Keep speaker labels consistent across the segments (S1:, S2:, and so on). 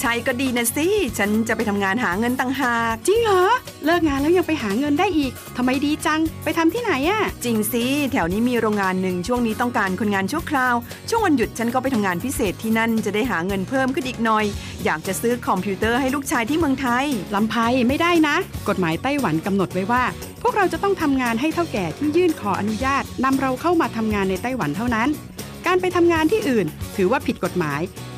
S1: ใช่ก็ดีนะสิ ฉันจะไปทำงานหาเงินต่างหาก
S2: จริงเหรอ เลิกงานแล้วยังไปหาเงินได้อีกทำไมดีจัง ไปทำที่ไหนอะ
S1: จริงสิ แถวนี้มีโรงงานหนึ่งช่วงนี้ต้องการคนงานชั่วคราว ช่วงวันหยุดฉันก็ไปทำงานพิเศษที่นั่นจะได้หาเงินเพิ่มขึ้นอีกหน่อย อยากจะซื้อคอมพิวเตอร์ให้ลูกชายที่เมืองไทย
S2: ลำไพไม่ได้นะ กฎหมายไต้หวันกำหนดไว้ว่า พวกเราจะต้องทำงานให้เท่าแก่ที่ยื่นขออนุญาตนำเราเข้ามาทำงานในไต้หวันเท่านั้น การไปทำงานที่อื่น ถือว่าผิดกฎหมายห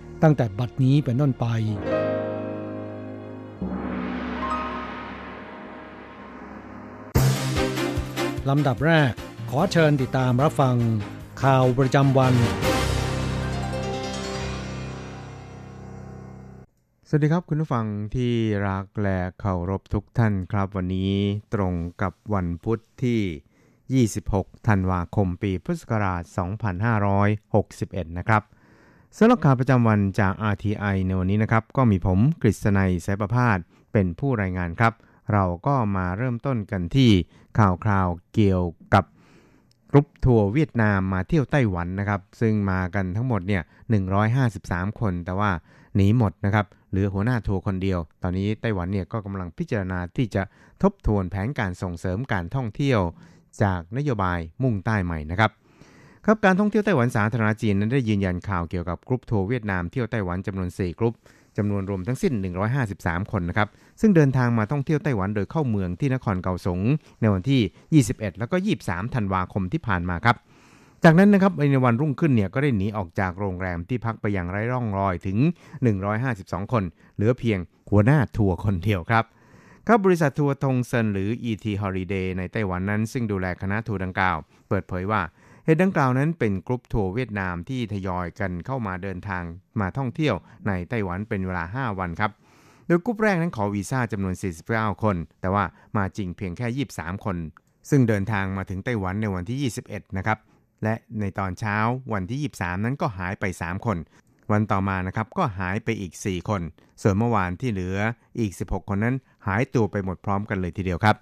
S3: ตั้งแต่บัดนี้เป็นต้นไป ลำดับแรก ขอเชิญติดตามรับฟัง ข่าวประจำวัน
S4: สวัสดีครับคุณผู้ฟังที่รักและเคารพทุกท่านครับ วันนี้ตรงกับวันพุธที่ 26 ธันวาคม ปีพุทธศักราช 2561 นะครับ สำหรับข่าวประจำวันจาก RTI ในวันนี้นะครับ ก็มีผมกฤษณัยสายประพาสเป็นผู้รายงานครับ เราก็มาเริ่มต้นกันที่ข่าวคราวเกี่ยวกับกรุ๊ปทัวร์เวียดนามมาเที่ยวไต้หวันนะครับ ซึ่งมากันทั้งหมดเนี่ย 153 คน แต่ว่าหนีหมดนะครับ เหลือหัวหน้าทัวร์คนเดียว ตอนนี้ไต้หวันเนี่ยก็กำลังพิจารณาที่จะทบทวนแผนการส่งเสริมการท่องเที่ยว จากนโยบายมุ่งใต้ใหม่นะครับ ครับการท่องเที่ยวไต้หวันสาธารณรัฐจีนนั้นได้ยืนยันข่าวเกี่ยวกับกรุ๊ปทัวร์เวียดนามเที่ยวไต้หวันจำนวน 4 กรุ๊ปจำนวนรวมทั้งสิ้น 153 คนนะครับ ซึ่งเดินทางมาท่องเที่ยวไต้หวันโดยเข้าเมืองที่นครเกาสง ในวันที่ 21 แล้วก็ 23 ธันวาคมที่ผ่านมาครับ จากนั้นนะครับในวันรุ่งขึ้นเนี่ยก็ได้หนีออกจากโรงแรมที่พักไปอย่างไร้ร่องรอยถึง 152 คน เหลือเพียงหัวหน้าทัวร์คนเดียวครับครับบริษัททัวร์ทงเซินหรือ ET Holiday ในไต้หวันนั้น ซึ่งดูแลคณะทัวร์ดังกล่าว เปิดเผยว่า เหตุดังกล่าวนั้นเป็นกรุ๊ปทัวร์เวียดนามที่ทยอยกันเข้ามาเดินทางมาท่องเที่ยวในไต้หวันเป็นเวลา 5 วันครับ โดยกรุ๊ปแรกนั้นขอวีซ่าจำนวน 49 คน แต่ว่ามาจริงเพียงแค่ 23 คน ซึ่งเดินทางมาถึงไต้หวันในวันที่ 21 นะครับ และในตอนเช้าวันที่ 23 นั้นก็หายไป 3 คน วันต่อมานะครับก็หายไปอีก 4 คน ส่วนเมื่อวานที่เหลืออีก 16 คนนั้นหายตัวไปหมดพร้อมกันเลยทีเดียวครับ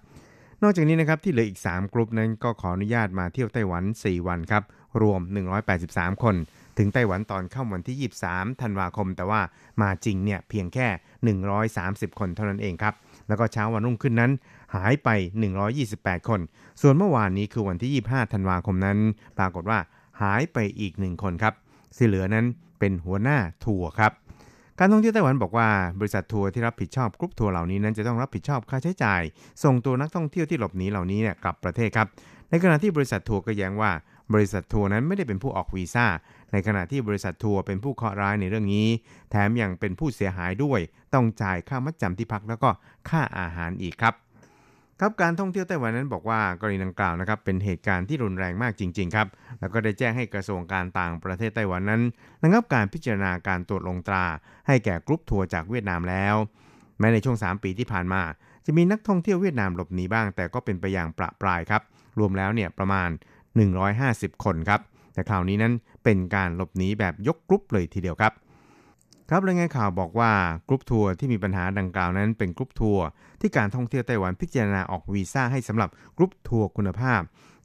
S4: นอกจากนี้นะครับที่เหลืออีก 3 กลุ่มนั้นก็ขออนุญาตมาเที่ยวไต้หวัน 4 วันครับ รวม 183 คน ถึงไต้หวันตอนค่ำวันที่ 23 ธันวาคม แต่ว่ามาจริงเนี่ยเพียงแค่ 130 คนเท่านั้นเองครับ แล้วก็เช้าวันรุ่งขึ้นนั้น หายไป 128 คน ส่วนเมื่อวานนี้คือวันที่ 25 ธันวาคมนั้น ปรากฏว่าหายไปอีกหนึ่งคนครับที่เหลือนั้นเป็นหัวหน้าทัวร์ครับ การท่องเที่ยวไต้หวันบอกว่าบริษัททัวร์ที่รับผิดชอบกรุ๊ปทัวร์เหล่านี้นั้นจะต้องรับผิดชอบค่าใช้จ่าย ส่งตัวนักท่องเที่ยวที่หลบหนีเหล่านี้เนี่ยกลับประเทศครับ ในขณะที่บริษัททัวร์ก็แย้งว่า บริษัททัวร์นั้นไม่ได้เป็นผู้ออกวีซ่า ในขณะที่บริษัททัวร์เป็นผู้เคราะห์ร้ายในเรื่องนี้ แถมยังเป็นผู้เสียหายด้วย ต้องจ่ายค่ามัดจำที่พักแล้วก็ค่าอาหารอีกครับ ครับการท่องเที่ยวไต้หวันนั้นบอกว่ากรณีดังกล่าวนะครับเป็นเหตุการณ์ที่รุนแรงมากจริงๆครับแล้วก็ได้แจ้งให้กระทรวงการต่างประเทศไต้หวันนั้นระงับการพิจารณาการตรวจลงตรา ให้แก่กรุ๊ปทัวร์จากเวียดนามแล้ว แม้ในช่วง 3 ปีที่ผ่านมา จะมีนักท่องเที่ยวเวียดนามหลบหนีบ้าง แต่ก็เป็นไปอย่างประปรายครับรวมแล้วเนี่ยประมาณ 150 คนครับแต่คราวนี้นั้นเป็นการหลบหนีแบบยกกรุ๊ปเลยทีเดียวครับ ครับรายงานข่าวบอกว่ากรุ๊ปทัวร์ที่มีปัญหาดังกล่าวนั้นเป็นกรุ๊ปทัวร์ที่การท่องเที่ยวไต้หวันพิจารณาออกวีซ่าให้สำหรับกรุ๊ปทัวร์คุณภาพ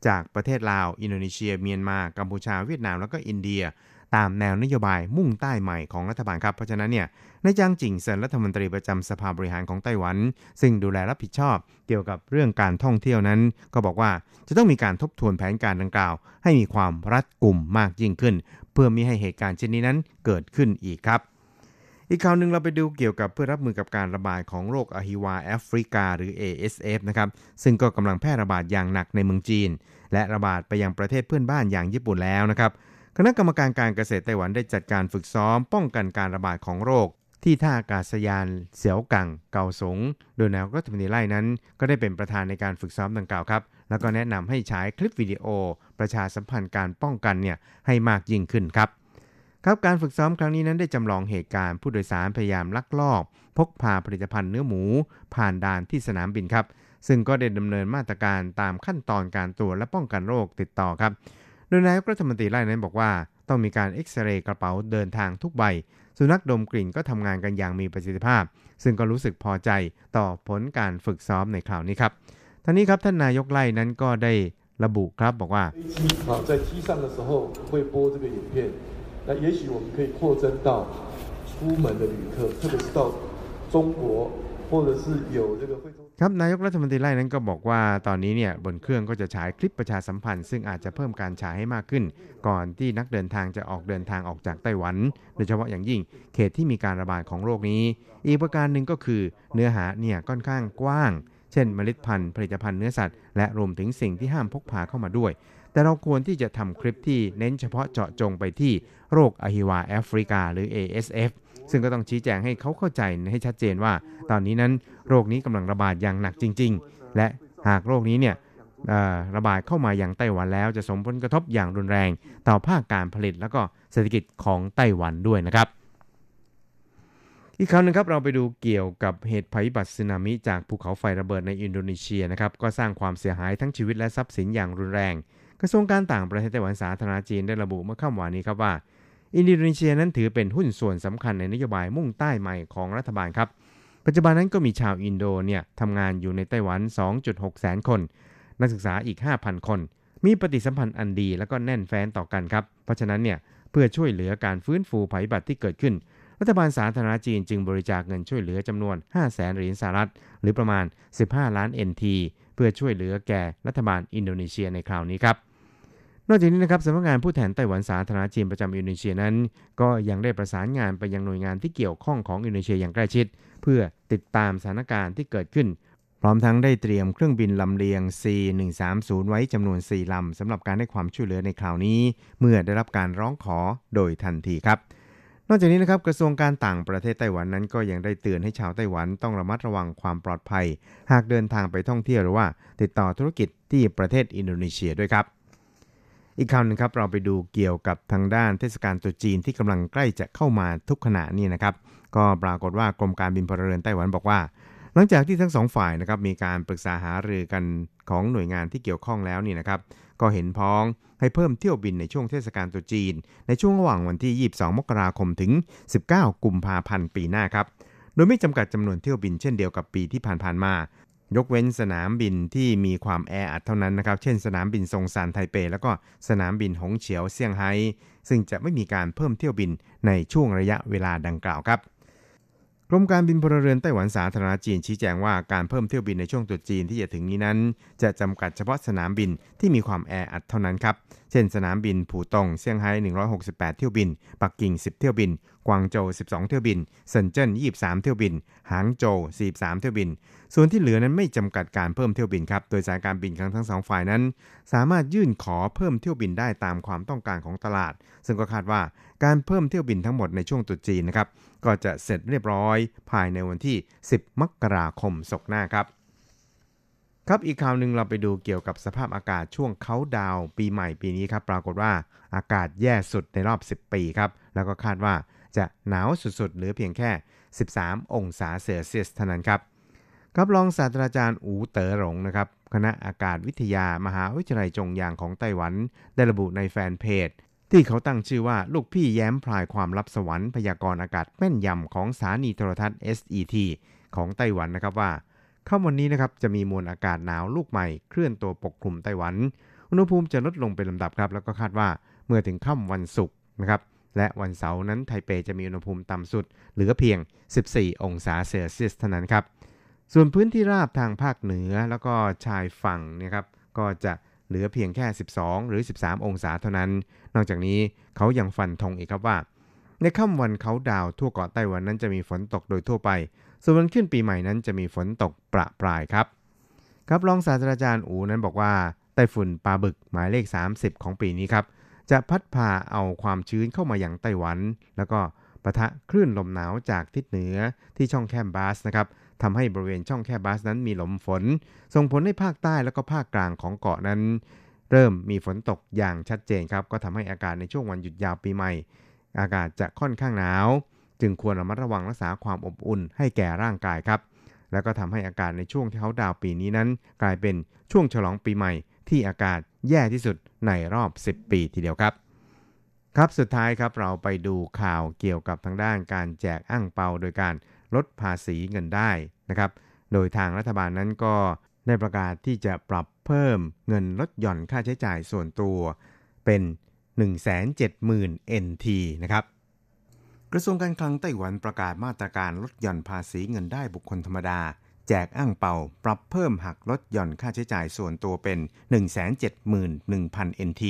S4: จากประเทศลาว อินโดนีเซีย เมียนมา กัมพูชา เวียดนาม แล้วก็อินเดีย ตามแนวนโยบายมุ่งใต้ใหม่ของรัฐบาลครับ เพราะฉะนั้นเนี่ยนายจางจิงเซินรัฐมนตรีประจำสภาบริหารของไต้หวัน ซึ่งดูแลรับผิดชอบเกี่ยวกับเรื่องการท่องเที่ยวนั้น ก็บอกว่าจะต้องมีการทบทวนแผนการดังกล่าว ให้มีความรัดกุมมากยิ่งขึ้น เพื่อมีให้เหตุการณ์เช่นนี้นั้นเกิดขึ้นอีกครับ อีกข่าวหนึ่งเราไปดูเกี่ยวกับเพื่อรับมือกับการระบาดของโรคอหิวาแอฟริกาหรือ ASF นะครับซึ่งก็กำลังแพร่ระบาดอย่างหนักในเมืองจีน และระบาดไปยังประเทศเพื่อนบ้านอย่างญี่ปุ่นแล้วนะครับคณะกรรมการการเกษตรไต้หวันได้จัดการฝึกซ้อม ป้องกันการระบาดของโรค ที่ท่าอากาศยานเสียวกังเกาสง โดยนายรัฐมนตรีไล่นั้น ก็ได้เป็นประธานในการฝึกซ้อมดังกล่าวครับ แล้วก็แนะนำให้ใช้คลิปวิดีโอ ประชาสัมพันธ์การป้องกันเนี่ยให้มากยิ่งขึ้นครับ ครับการฝึกซ้อมครั้งนี้นั้นได้จำลองเหตุการณ์ผู้โดยสารพยายามลักลอบ พกพาผลิตภัณฑ์เนื้อหมู ผ่านด่านที่สนามบินครับ ซึ่งก็ได้ดำเนินมาตรการตามขั้นตอนการตรวจและป้องกันโรคติดต่อครับ โดยนายกรัฐมนตรีไล่นั้นบอกว่า ต้องมีการเอ็กซเรย์กระเป๋าเดินทางทุกใบ สุนัขดมกลิ่นก็ทำงานกันอย่างมีประสิทธิภาพ ซึ่งก็รู้สึกพอใจต่อผลการฝึกซ้อมในคราวนี้ครับท่านี้ครับท่านนายกไล่นั้นก็ได้ระบุครับบอกว่า 在机上的时候会播这个影片那也许我们可以扩增到出门的旅客，特别是到中国或者是有这个非洲。ครับนายกรัฐมนตรีไล่นั้นก็บอกว่าตอนนี้เนี่ยบนเครื่องก็จะฉายคลิปประชาสัมพันธ์ ซึ่งอาจจะเพิ่มการฉายให้มากขึ้น ก่อนที่นักเดินทางจะออกเดินทางออกจากไต้หวัน โดยเฉพาะอย่างยิ่งเขตที่มีการระบาดของโรคนี้ อีกประการหนึ่งก็คือเนื้อหาเนี่ยค่อนข้างกว้าง เช่น เมล็ดพันธุ์ผลิตภัณฑ์เนื้อสัตว์และรวมถึงสิ่งที่ห้ามพกพาเข้ามาด้วย แต่เราควรที่จะทำคลิปที่เน้นเฉพาะเจาะจงไปที่โรคอหิวาแอฟริกาหรือ ASF ซึ่งก็ต้องชี้แจงให้เขาเข้าใจให้ชัดเจนว่า ตอนนี้นั้นโรคนี้กำลังระบาดอย่างหนักจริง ๆ และหากโรคนี้เนี่ยระบาดเข้ามาอย่างไต้หวันแล้วจะส่งผลกระทบอย่างรุนแรง ต่อภาคการผลิตแล้วก็เศรษฐกิจของไต้หวันด้วยนะครับ อีกข่าวนึงครับเราไปดูเกี่ยวกับเหตุภัยพิบัติสึนามิจากภูเขาไฟระเบิดในอินโดนีเซียนะครับก็สร้างความเสียหายทั้งชีวิตและทรัพย์สินอย่างรุนแรง กระทรวงการต่างประเทศไต้หวันสาธารณรัฐจีนได้ระบุเมื่อค่ำวานนี้ครับว่า อินโดนีเซียนั้นถือเป็นหุ้นส่วนสำคัญในนโยบายมุ่งใต้ใหม่ของรัฐบาลครับ ปัจจุบันนั้นก็มีชาวอินโดเนี่ยทำงานอยู่ในไต้หวัน 2.6 แสนคน นักศึกษาอีก 5,000 คน มีปฏิสัมพันธ์อันดีและก็แน่นแฟ้นต่อกันครับ เพราะฉะนั้นเนี่ยเพื่อช่วยเหลือการฟื้นฟูภัยบัติที่เกิดขึ้น รัรัฐบาลสาธารณจีนจึงบริจาคเงินช่วยเหลือจำนวน 5 0 0แสนเหรียญสหรัฐ หรือประมาณ 15 ล้าน NT เพื่อช่วยเหลือแก่รัฐบาลอินโดนีเซียในคราวนี้ครับ นอกจากนี้นะครับสำนักงานผู้แทนไต้หวันสาธารณจีนประจำอินโดนีเซียนั้น ก็ยังได้ประสานงานไปยังหน่วยงานที่เกี่ยวข้องของอินโดนีเซียอย่างใกล้ชิด เพื่อติดตามสถานการณ์ที่เกิดขึ้น พร้อมทั้งได้เตรียมเครื่องบินลำเลียง C130 ไว้จำนวน 4 ลำสำหรับการให้ความช่วยเหลือในคราวนี้ เมื่อได้รับการร้องขอโดยทันทีครับนอกจากนี้นะครับกระทรวงการต่างประเทศไต้หวันนั้นก็ยังได้เตือนให้ชาวไต้หวันต้องระมัดระวังความปลอดภัย หากเดินทางไปท่องเที่ยวหรือว่า ติดต่อธุรกิจที่ประเทศอินโดนีเซียด้วยครับ อีกคราวหนึงครับเราไปดูเกี่ยวกับทางด้านเทศกาลตรุษจีนที่กำลังใกล้จะเข้ามาทุกขณะนี้นะครับ ก็ปรากฏว่ากรมการบินพลเรือนไต้หวันบอกว่า หลังจากที่ทั้งสองฝ่ายนะครับมีการปรึกษาหารือกันของหน่วยงานที่เกี่ยวข้องแล้วนี่นะครับ ก็เห็นพ้องให้เพิ่มเที่ยวบินในช่วงเทศกาลตรุษจีน ในช่วงระหว่างวันที่ 22 มกราคมถึง 19 กุมภาพันธ์ปีหน้าครับโดยไม่จำกัดจำนวนเที่ยวบินเช่นเดียวกับปีที่ผ่านๆมา ยกเว้นสนามบินที่มีความแออัดเท่านั้นนะครับ เช่นสนามบินซงซานไทเป แล้วก็สนามบินหงเฉียวเซี่ยงไฮ้ซึ่งจะไม่มีการเพิ่มเที่ยวบินในช่วงระยะเวลาดังกล่าวครับกรมการบินพลเรือนไต้หวันสาธารณรัฐจีนชี้แจงว่าการเพิ่มเที่ยวบินในช่วงตรุษจีนที่จะถึงนี้นั้น จะจำกัดเฉพาะสนามบินที่มีความแออัดเท่านั้นครับ เช่น สนามบินผู่ตงเซี่ยงไฮ้168 เที่ยวบิน ปักกิ่ง 10 เที่ยวบิน กวางโจว 12 เที่ยวบินเซินเจิ้น 23 เที่ยวบิน หางโจว 43 เที่ยวบิน ส่วนที่เหลือนั้นไม่จำกัดการเพิ่มเที่ยวบินครับ โดยสายการบินทั้งสองฝ่ายนั้น สามารถยื่นขอเพิ่มเที่ยวบินได้ตามความต้องการของตลาด ซึ่งก็คาดว่าการเพิ่มเที่ยวบินทั้งหมดในช่วงตรุษจีนนะครับ ก็จะเสร็จเรียบร้อยภายในวันที่ 10 มกราคมศกหน้าครับ ครับอีกข่าวหนึ่งเราไปดูเกี่ยวกับสภาพอากาศช่วงเขาดาวปีใหม่ปีนี้ครับ ปรากฏว่าอากาศแย่สุดในรอบ 10 ปีครับ แล้วก็คาดว่าจะหนาวสุดๆเหลือเพียงแค่ 13 องศาเซลเซียสเท่านั้นครับ ครับรองศาสตราจารย์อูเต๋อหลงนะครับคณะอากาศวิทยามหาวิทยาลัยจงยางของไต้หวัน ได้ระบุในแฟนเพจ ที่เขาตั้งชื่อว่าลูกพี่แย้มพลายความลับสวรรค์พยากรณ์อากาศแม่นยำของสถานีโทรทัศน์ SET ของไต้หวันนะครับว่าค่ำวันนี้นะครับจะมีมวลอากาศหนาวลูกใหม่เคลื่อนตัวปกคลุมไต้หวัน อุณหภูมิจะลดลงเป็นลำดับครับ แล้วก็คาดว่าเมื่อถึงค่ำวันศุกร์นะครับและวันเสาร์นั้นไทเปจะมีอุณหภูมิต่ำสุด เหลือเพียง 14 องศาเซลเซียสเท่านั้นครับ ส่วนพื้นที่ราบทางภาคเหนือแล้วก็ชายฝั่งนี่ยครับก็จะเหลือเพียงแค่ 12 หรือ 13 องศาเท่านั้น นอกจากนี้เขายังฟันธงอีกครับว่า ในค่ำวันเขาดาวทั่วเกาะไต้หวันนั้นจะมีฝนตกโดยทั่วไป ส่วนวันขึ้นปีใหม่นั้นจะมีฝนตกประปรายครับ ครับรองศาสตราจารย์อูนั้นบอกว่าไต้ฝุ่นปลาบึกหมายเลข 30 ของปีนี้ครับจะพัดพาเอาความชื้นเข้ามาอย่างไต้หวัน แล้วก็ปะทะคลื่นลมหนาวจากทิศเหนือที่ช่องแคบบาสนะครับ ทำให้บริเวณช่องแคบบาสนั้นมีหลมฝน ส่งผลให้ภาคใต้แล้วก็ภาคกลางของเกาะนั้น เริ่มมีฝนตกอย่างชัดเจนครับ ก็ทำให้อากาศในช่วงวันหยุดยาวปีใหม่ อากาศจะค่อนข้างหนาว จึงควรระมัดระวังรักษาความอบอุ่นให้แก่ร่างกายครับ แล้วก็ทำให้อากาศในช่วงที่เขาดาวปีนี้นั้น กลายเป็นช่วงฉลองปีใหม่ ที่อากาศแย่ที่สุดในรอบ 10 ปีทีเดียวครับครับ สุดท้ายครับเราไปดูข่าวเกี่ยวกับทางด้านการแจกอ่างเปาโดยการ ลดภาษีเงินได้นะครับ โดยทางรัฐบาลนั้นก็ได้ประกาศที่จะปรับเพิ่มเงินลดหย่อนค่าใช้จ่ายส่วนตัวเป็น 170,000 NT นะครับ กระทรวงการคลังไต้หวันประกาศมาตรการลดหย่อนภาษีเงินได้บุคคลธรรมดา แจกอ่างเป่า ปรับเพิ่มหักลดหย่อนค่าใช้จ่ายส่วนตัวเป็น 171,000 NT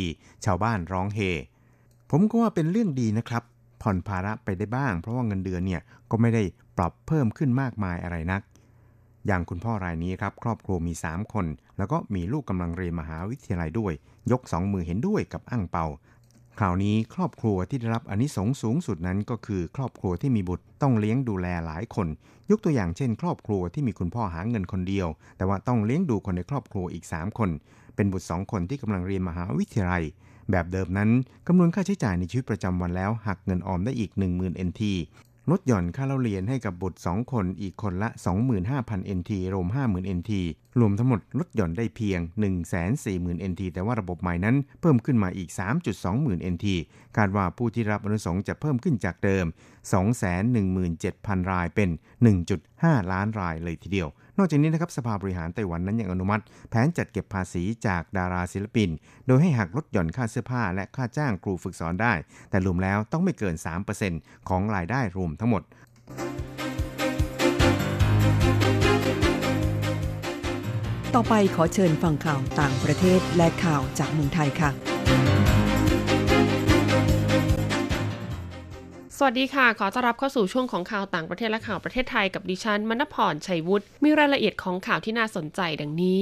S4: ชาวบ้านร้องเฮ ผมก็ว่าเป็นเรื่องดีนะครับ ผ่อนภาระไปได้บ้าง เพราะว่าเงินเดือนเนี่ยก็ไม่ได้ปรับเพิ่มขึ้นมากมายอะไรนัก อย่างคุณพ่อรายนี้ครับครอบครัวมี 3 คน แล้วก็มีลูกกำลังเรียนมหาวิทยาลัยด้วย ยก 2 มือเห็นด้วยกับอ่างเปาคราวนี้ครอบครัวที่ได้รับอนนิสงส์สูงสุดนั้นก็คือ ครอบครัวที่มีบุตรต้องเลี้ยงดูแลหลายคน ยกตัวอย่างเช่น ครอบครัวที่มีคุณพ่อหาเงินคนเดียว แต่ว่าต้องเลี้ยงดูคนในครอบครัวอีก 3 คน เป็นบุตร 2 คนที่กำลังเรียนมหาวิทยาลัย แบบเดิมนั้นคำนวณค่าใช้จ่ายในชีวิตประจำวันแล้ว หักเงินออมได้อีก 10,000 NT ลดหย่อนค่าเล่าเรียนให้กับบุตร 2 คนอีกคนละ 25,000 NT รวม 50,000 NT รวมทั้งหมดลดหย่อนได้เพียง 140,000 NT แต่ว่าระบบใหม่นั้นเพิ่มขึ้นมาอีก 3.20,000 NT คาดว่าผู้ที่รับอนุสงส์จะเพิ่มขึ้นจากเดิม 217,000 รายเป็น 1.5 ล้านรายเลยทีเดียวนอกจากนี้นะครับสภาบริหารไต้หวันนั้นยังอนุมัติ แผนจัดเก็บภาษีจากดาราศิลปิน โดยให้หักลดหย่อนค่าเสื้อผ้าและค่าจ้างครูฝึกสอนได้ แต่รวมแล้วต้องไม่เกิน 3%ของรายได้รวมทั้งหมด
S1: ต่อไปขอเชิญฟังข่าวต่างประเทศและข่าวจากเมืองไทยค่ะ
S5: สวัสดีค่ะ ขอต้อนรับเข้าสู่ช่วงของข่าวต่างประเทศและข่าวประเทศไทยกับดิฉันมณพรชัยวุฒิมีรายละเอียดของข่าวที่น่าสนใจดังนี้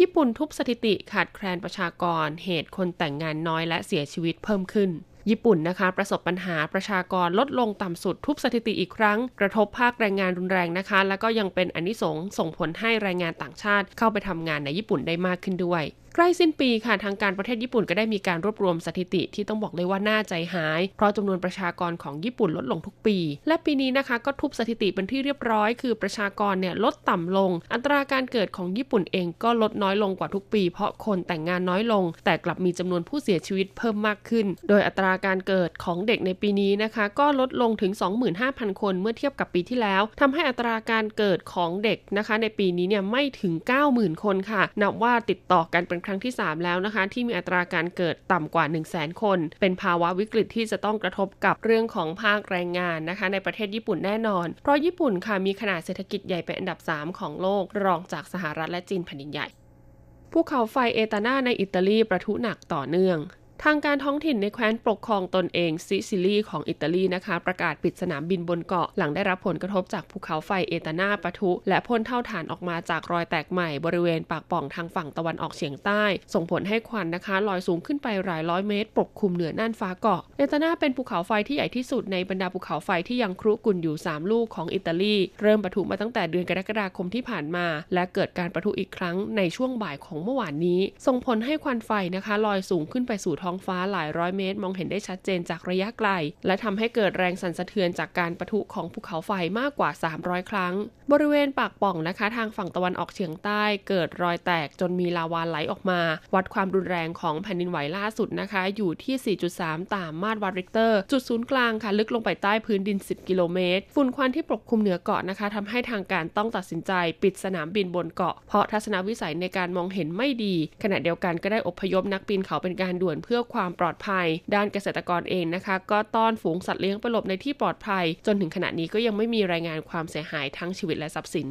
S5: ญี่ปุ่นทุบสถิติขาดแคลนประชากร เหตุคนแต่งงานน้อยและเสียชีวิตเพิ่มขึ้น ญี่ปุ่นนะคะ ประสบปัญหาประชากรลดลงต่ำสุดทุบสถิติอีกครั้ง กระทบภาคแรงงานรุนแรงนะคะ แล้วก็ยังเป็นอนิสงส์ส่งผลให้แรงงานต่างชาติเข้าไปทำงานในญี่ปุ่นได้มากขึ้นด้วย ใกล้สิ้นปีค่ะทางการประเทศญี่ปุ่นก็ได้มีการรวบรวมสถิติที่ต้องบอกเลยว่าน่าใจหาย เพราะจำนวนประชากรของญี่ปุ่นลดลงทุกปี และปีนี้นะคะก็ทุบสถิติเป็นที่เรียบร้อย คือประชากรเนี่ยลดต่ำลง อัตราการเกิดของญี่ปุ่นเองก็ลดน้อยลงกว่าทุกปี เพราะคนแต่งงานน้อยลง แต่กลับมีจำนวนผู้เสียชีวิตเพิ่มมากขึ้น โดยอัตราการเกิดของเด็กในปีนี้นะคะ ก็ลดลงถึง 25,000 คนเมื่อเทียบกับปีที่แล้วทำให้อัตราการเกิดของเด็กนะคะ ในปีนี้เนี่ยไม่ถึง 90,000 คนค่ะ นับว่าติดต่อกันเป็นครั้งที่ 3 แล้วนะคะ ที่มีอัตราการเกิดต่ำกว่า 1 0 0 0 0 0 คน เป็นภาวะวิกฤตที่จะต้องกระทบกับเรื่องของภาคแรงงานนะคะ ในประเทศญี่ปุ่นแน่นอน เพราะญี่ปุ่นค่ะมีขนาดเศรษฐกิจใหญ่เป็นอันดับ 3 ของโลกรองจากสหรัฐและจีนแผ่นดินใหญ่ภูเขาไฟเอตานาในอิตาลีประทุหนักต่อเนื่อง ทางการท้องถิ่นในแคว้นปกครองตนเองซิซิลีของอิตาลีนะคะ ประกาศปิดสนามบินบนเกาะหลังได้รับผลกระทบจากภูเขาไฟเอตานาปะทุ และพ่นเท่าฐานออกมาจากรอยแตกใหม่บริเวณปากป่องทางฝั่งตะวันออกเฉียงใต้ ส่งผลให้ควันนะคะ ลอยสูงขึ้นไปหลายร้อยเมตร ปกคลุมเหนือน่านฟ้าเกาะเอตานาเป็นภูเขาไฟที่ใหญ่ที่สุดในบรรดาภูเขาไฟที่ยังครุกุ่นอยู่ 3 ลูกของอิตาลีเริ่มปะทุมาตั้งแต่เดือนกรกฎาคมที่ผ่านมา และเกิดการปะทุอีกครั้งในช่วงบ่ายของเมื่อวานนี้ ส่งผลให้ควันไฟนะคะ ลอยสูงขึ้นไปสู่ทท้องฟ้าหลายร้อยเมตร มองเห็นได้ชัดเจนจากระยะไกล และทำให้เกิดแรงสั่นสะเทือนจากการปะทุของภูเขาไฟมากกว่า 300 ครั้ง บริเวณปากป่องนะคะ ทางฝั่งตะวันออกเฉียงใต้ เกิดรอยแตกจนมีลาวาไหลออกมา วัดความรุนแรงของแผ่นดินไหวล่าสุดนะคะ อยู่ที่ 4.3 ตามมาตรวัดริกเตอร์ จุดศูนย์กลางค่ะ ลึกลงไปใต้พื้นดิน 10 กิโลเมตร ฝุ่นควันที่ปกคลุมเหนือเกาะนะคะทำให้ทางการต้องตัดสินใจปิดสนามบินบนเกาะ เพราะทัศนวิสัยในการมองเห็นไม่ดี ขณะเดียวกันก็ได้อพยพนักปีนเขาเป็นการด่วนเพื่อความปลอดภัย ด้านเกษตรกรเองนะคะ ก็ต้อนฝูงสัตว์เลี้ยงไปหลบในที่ปลอดภัย จนถึงขณะนี้ก็ยังไม่มีรายงานความเสียหายทั้งชีวิตและทรัพย์สิน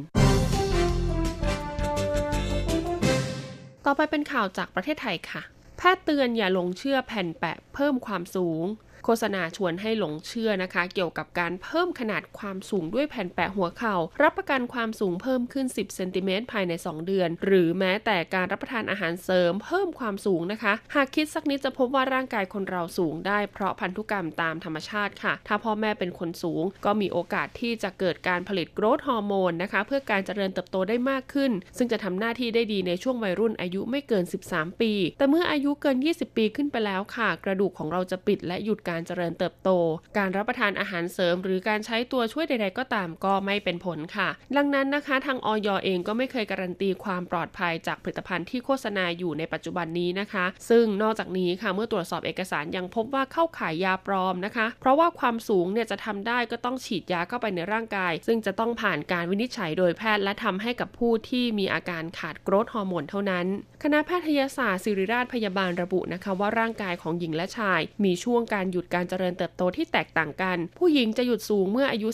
S5: ต่อไปเป็นข่าวจากประเทศไทยค่ะ แพทย์เตือนอย่าลงเชื่อแผ่นแปะเพิ่มความสูง โฆษณาชวนให้หลงเชื่อนะคะ เกี่ยวกับการเพิ่มขนาดความสูงด้วยแผ่นแปะหัวเข่ารับประกันความสูงเพิ่มขึ้น 10 เซนติเมตรภายใน 2 เดือน หรือแม้แต่การรับประทานอาหารเสริมเพิ่มความสูงนะคะ หากคิดสักนิดจะพบว่าร่างกายคนเราสูงได้เพราะพันธุกรรมตามธรรมชาติค่ะ ถ้าพ่อแม่เป็นคนสูง ก็มีโอกาสที่จะเกิดการผลิตโกรทฮอร์โมนนะคะ เพื่อการเจริญเติบโตได้มากขึ้น ซึ่งจะทำหน้าที่ได้ดีในช่วงวัยรุ่นอายุไม่เกิน 13 ปี แต่เมื่ออายุเกิน 20 ปีขึ้นไปแล้วค่ะ กระดูกของเราจะปิดและหยุดการการเจริญเติบโต การรับประทานอาหารเสริม หรือการใช้ตัวช่วยใด ๆ ก็ตามก็ไม่เป็นผลค่ะ ดังนั้นนะคะ ทางออยเองก็ไม่เคยการันตีความปลอดภัยจากผลิตภัณฑ์ที่โฆษณาอยู่ในปัจจุบันนี้นะคะ ซึ่งนอกจากนี้ค่ะเมื่อตรวจสอบเอกสารยังพบว่าเข้าขายยาปลอมนะคะ เพราะว่าความสูงเนี่ยจะทำได้ก็ต้องฉีดยาเข้าไปในร่างกาย ซึ่งจะต้องผ่านการวินิจฉัยโดยแพทย์ และทำให้กับผู้ที่มีอาการขาดกรทฮอร์โมนเท่านั้น คณะแพทยศาสตร์ศิริราชพยาบาลระบุนะคะ ว่าร่างกายของหญิงและชาย มีช่วงการหยุดการเจริญเติบโตที่แตกต่างกัน ผู้หญิงจะหยุดสูงเมื่ออายุ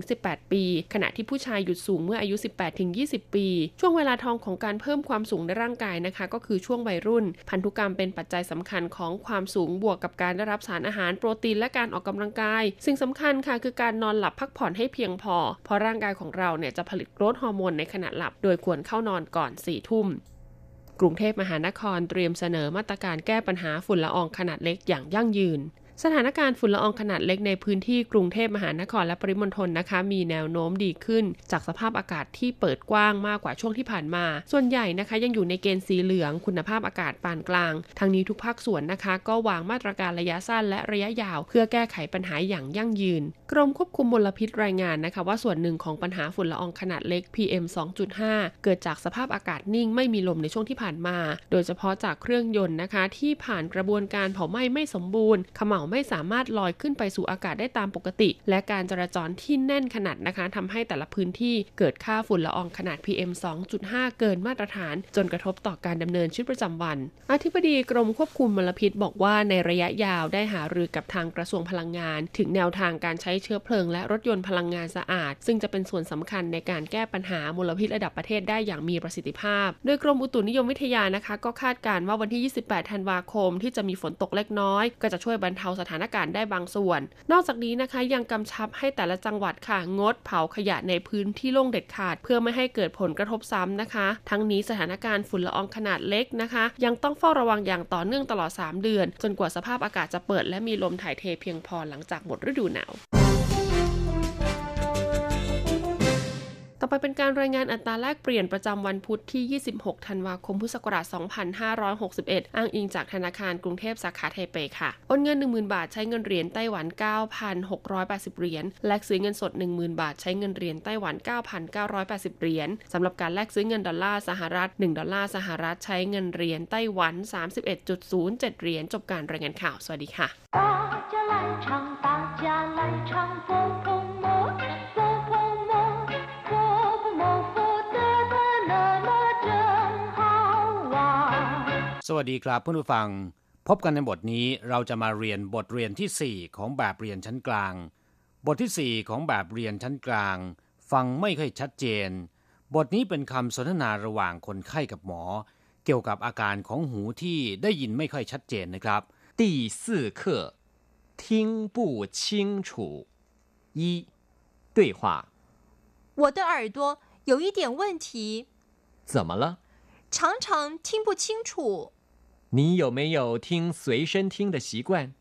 S5: 16-18 ปี ขณะที่ผู้ชายหยุดสูงเมื่ออายุ 18-20 ปี ช่วงเวลาทองของการเพิ่มความสูงในร่างกายนะคะ ก็คือช่วงวัยรุ่น พันธุกรรมเป็นปัจจัยสำคัญของความสูงบวกกับการได้รับสารอาหารโปรตีนและการออกกำลังกาย สิ่งสำคัญค่ะคือการนอนหลับพักผ่อนให้เพียงพอ เพราะร่างกายของเราเนี่ยจะผลิตโกรทฮอร์โมนในขณะหลับ โดยควรเข้านอนก่อน4ทุ่มกรุงเทพมหานครเตรียมเสนอมาตรการแก้ปัญหาฝุ่นละอองขนาดเล็กอย่างยั่งยืน สถานการณ์ฝุ่นละอองขนาดเล็กในพื้นที่กรุงเทพมหานครและปริมณฑลนะคะ มีแนวโน้มดีขึ้น จากสภาพอากาศที่เปิดกว้างมากกว่าช่วงที่ผ่านมา ส่วนใหญ่นะคะ ยังอยู่ในเกณฑ์สีเหลืองคุณภาพอากาศปานกลาง ทั้งนี้ทุกภาคส่วนนะคะ ก็วางมาตรการระยะสั้นและระยะยาว เพื่อแก้ไขปัญหาอย่างยั่งยืน กรมควบคุมมลพิษรายงานนะคะว่าส่วนหนึ่งของปัญหาฝุ่นละอองขนาดเล็ก PM 2.5 เกิดจากสภาพอากาศนิ่งไม่มีลมในช่วงที่ผ่านมา โดยเฉพาะจากเครื่องยนต์นะคะ ที่ผ่านกระบวนการเผาไหม้ไม่สมบูรณ์ขม่าไม่สามารถลอยขึ้นไปสู่อากาศได้ตามปกติ และการจราจรที่แน่นขนาดนะคะทำให้แต่ละพื้นที่เกิดค่าฝุ่นละอองขนาด PM 2.5 เกินมาตรฐาน จนกระทบต่อการดำเนินชีวิตประจำวัน อธิบดีกรมควบคุมมลพิษบอกว่าในระยะยาวได้หารือกับทางกระทรวงพลังงาน ถึงแนวทางการใช้เชื้อเพลิงและรถยนต์พลังงานสะอาด ซึ่งจะเป็นส่วนสำคัญในการแก้ปัญหามลพิษระดับประเทศได้อย่างมีประสิทธิภาพ โดยกรมอุตุนิยมวิทยานะคะ ก็คาดการณ์ว่าวันที่ 28 ธันวาคม ที่จะมีฝนตกเล็กน้อย ก็จะช่วยบรรเทาสถานการณ์ได้บางส่วน นอกจากนี้นะคะยังกำชับให้แต่ละจังหวัดค่ะงดเผาขยะในพื้นที่โล่งเด็ดขาด เพื่อไม่ให้เกิดผลกระทบซ้ำนะคะ ทั้งนี้สถานการณ์ฝุ่นละอองขนาดเล็กนะคะ ยังต้องเฝ้าระวังอย่างต่อเนื่องตลอด 3 เดือน จนกว่าสภาพอากาศจะเปิด และมีลมถ่ายเทเพียงพอหลังจากหมดฤดูหนาว ไปเป็นการรายงานอัตราแลกเปลี่ยนประจำวันพุธที่ 26 ธันวาคม พุทธศักราช 2561 อ้างอิงจากธนาคารกรุงเทพสาขาไทเปค่ะ โอนเงิน 10,000 บาทใช้เงินเหรียญไต้หวัน 9,680 เหรียญ แลกซื้อเงินสด 10,000 บาทใช้เงินเหรียญไต้หวัน 9,980 เหรียญสำหรับการแลกซื้อเงินดอลลาร์สหรัฐ 1 ดอลลาร์สหรัฐใช้เงินเหรียญไต้หวัน 31.07 เหรียญจบการรายงานข่าว สวัสดีค่ะ
S6: สวัสดีครับเพื่อนผู้ฟัง พบกันในบทนี้เราจะมาเรียนบทเรียนที่ 4 ของแบบเรียนชั้นกลาง บทที่ 4 ของแบบเรียนชั้นกลาง ฟังไม่ค่อยชัดเจน บทนี้เป็นคำสนทนาระหว่างคนไข้กับหมอ เกี่ยวกับอาการของหูที่ได้ยินไม่ค่อยชัดเจนนะครับ
S7: 第四课听不清楚一对话
S8: 我的耳朵有一点问题，
S7: 怎么了？
S8: 常常听不清楚。
S7: 你有没有听随身听的习惯？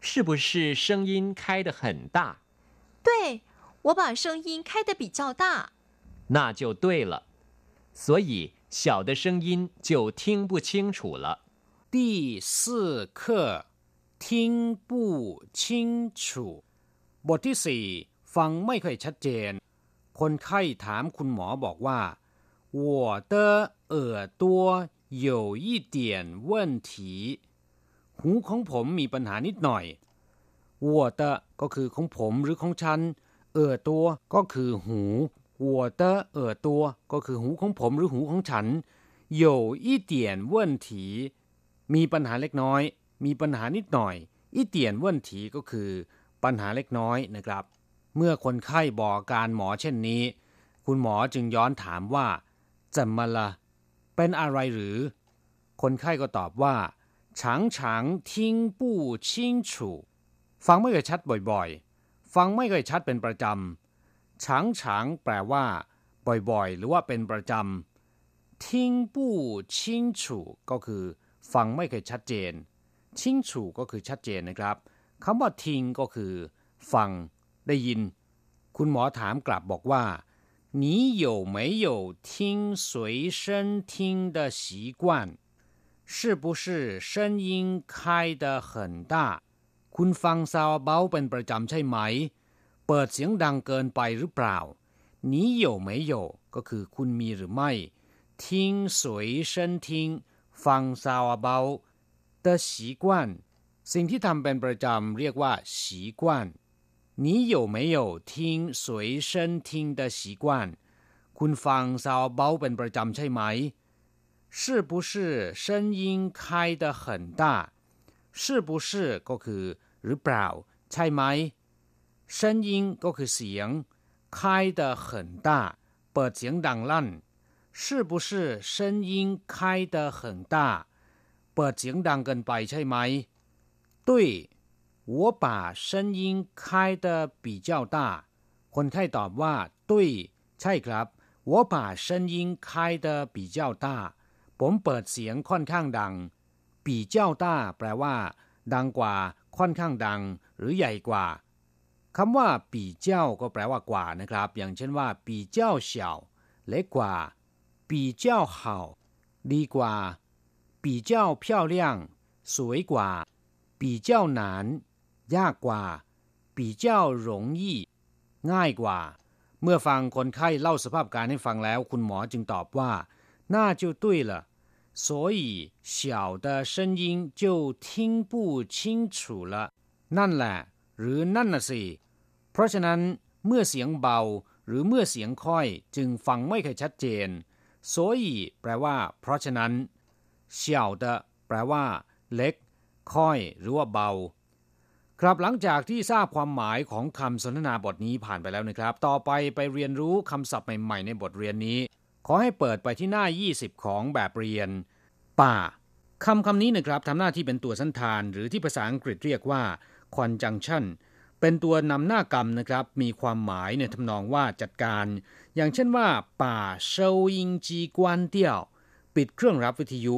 S7: 是不是声音开得很大？
S8: 对，我把声音开得比较大。
S7: 那就对了，所以小的声音就听不清楚了。
S6: 第四课听不清楚บทที่สี่ฟังไม่ค่อยชัดเจน คนไข้ถามคุณหมอบอกว่า我的耳朵 有一点问题หูของผมมีปัญหานิดหน่อย我的ก็คือของผมหรือของฉันเออตัวก็คือหู我的耳朵ก็คือหูของผมหรือหูของฉัน有一点问题มีปัญหาเล็กน้อย มีปัญหานิดหน่อย อีเตียนว่นถีก็คือ ปัญหาเล็กน้อยนะครับ เมื่อคนไข้บอกการหมอเช่นนี้ คุณหมอจึงย้อนถามว่าจะมาละ เป็นอะไรหรือ คนไข้ก็ตอบว่าฉางฉางทิ้งปู้ชิงฉูฟังไม่ค่อยชัดบ่อยๆ ฟังไม่ค่อยชัดเป็นประจำฉางฉางแปลว่า บ่อยๆ หรือว่าเป็นประจำทิ้งปู้ชิงฉูก็คือ ฟังไม่เคยชัดเจน ชิงฉูก็คือชัดเจนนะครับคำว่าทิ้งก็คือ ฟังได้ยิน คุณหมอถามกลับบอกว่า 你有没有听随身听的习惯是不是声音开得很大คุณฟังซาวเบาเป็นประจำใช่ไหม เปิดเสียงดังเกินไปหรือเปล่า你有没有ก็คือคุณมีหรือไม่听随身听ฟังซาวเบา的习惯สิ่งที่ทำเป็นประจำเรียกว่า习惯 你有没有听随身听的习惯คุณฟังซาวเบาเป็นประจำใช่ไหม是不是声音开得很大是不是ก็คือหรือเปล่า ใช่ไหม声音ก็คือเสียง开得很大เปิดเสียงดังลั่น是不是声音开得很大เปิดเสียงดังเกินไปใช่ไหม对 我把声音开得比较大คนไข้ตอบว่า对ใช่ครับ我把声音开得比较大ผมเปิดเสียงค่อนข้างดัง比较大แปลว่า ดังกว่า ค่อนข้างดัง หรือใหญ่กว่าคำว่าปีเจ้าก็แปลว่ากว่านะครับ อย่างเช่นว่าปีเจ้าเฉาเล็กกว่า比较好ดีกว่า比较漂亮สวยกว่า比较难 ยากกว่า比 比较容易ง่ายกว่า เมื่อฟังคนไข้เล่าสภาพการให้ฟังแล้ว คุณหมอจึงตอบว่า那就对了所以小的声音就听不清楚了นั่นแหละ หรือนั่นน่ะสิ เพราะฉะนั้นเมื่อเสียงเบา หรือเมื่อเสียงค่อยจึงฟังไม่ค่อยชัดเจน所以แปลว่า เพราะฉะนั้น小的แปลว่า เล็ก ค่อย หรือว่าเบา ครับหลังจากที่ทราบความหมายของคำสนทนาบทนี้ผ่านไปแล้วนะครับ ต่อไปไปเรียนรู้คำศัพท์ใหม่ ๆ ในบทเรียนนี้ ขอให้เปิดไปที่หน้า 20 ของแบบเรียน ป่าคำคำนี้นะครับทำหน้าที่เป็นตัวสันธาน หรือที่ภาษาอังกฤษเรียกว่า conjunction เป็นตัวนำหน้ากรรมนะครับ มีความหมายในทำนองว่าจัดการ อย่างเช่นว่า ป่าเชวิงจีกวนเตียว ปิดเครื่องรับวิทยุ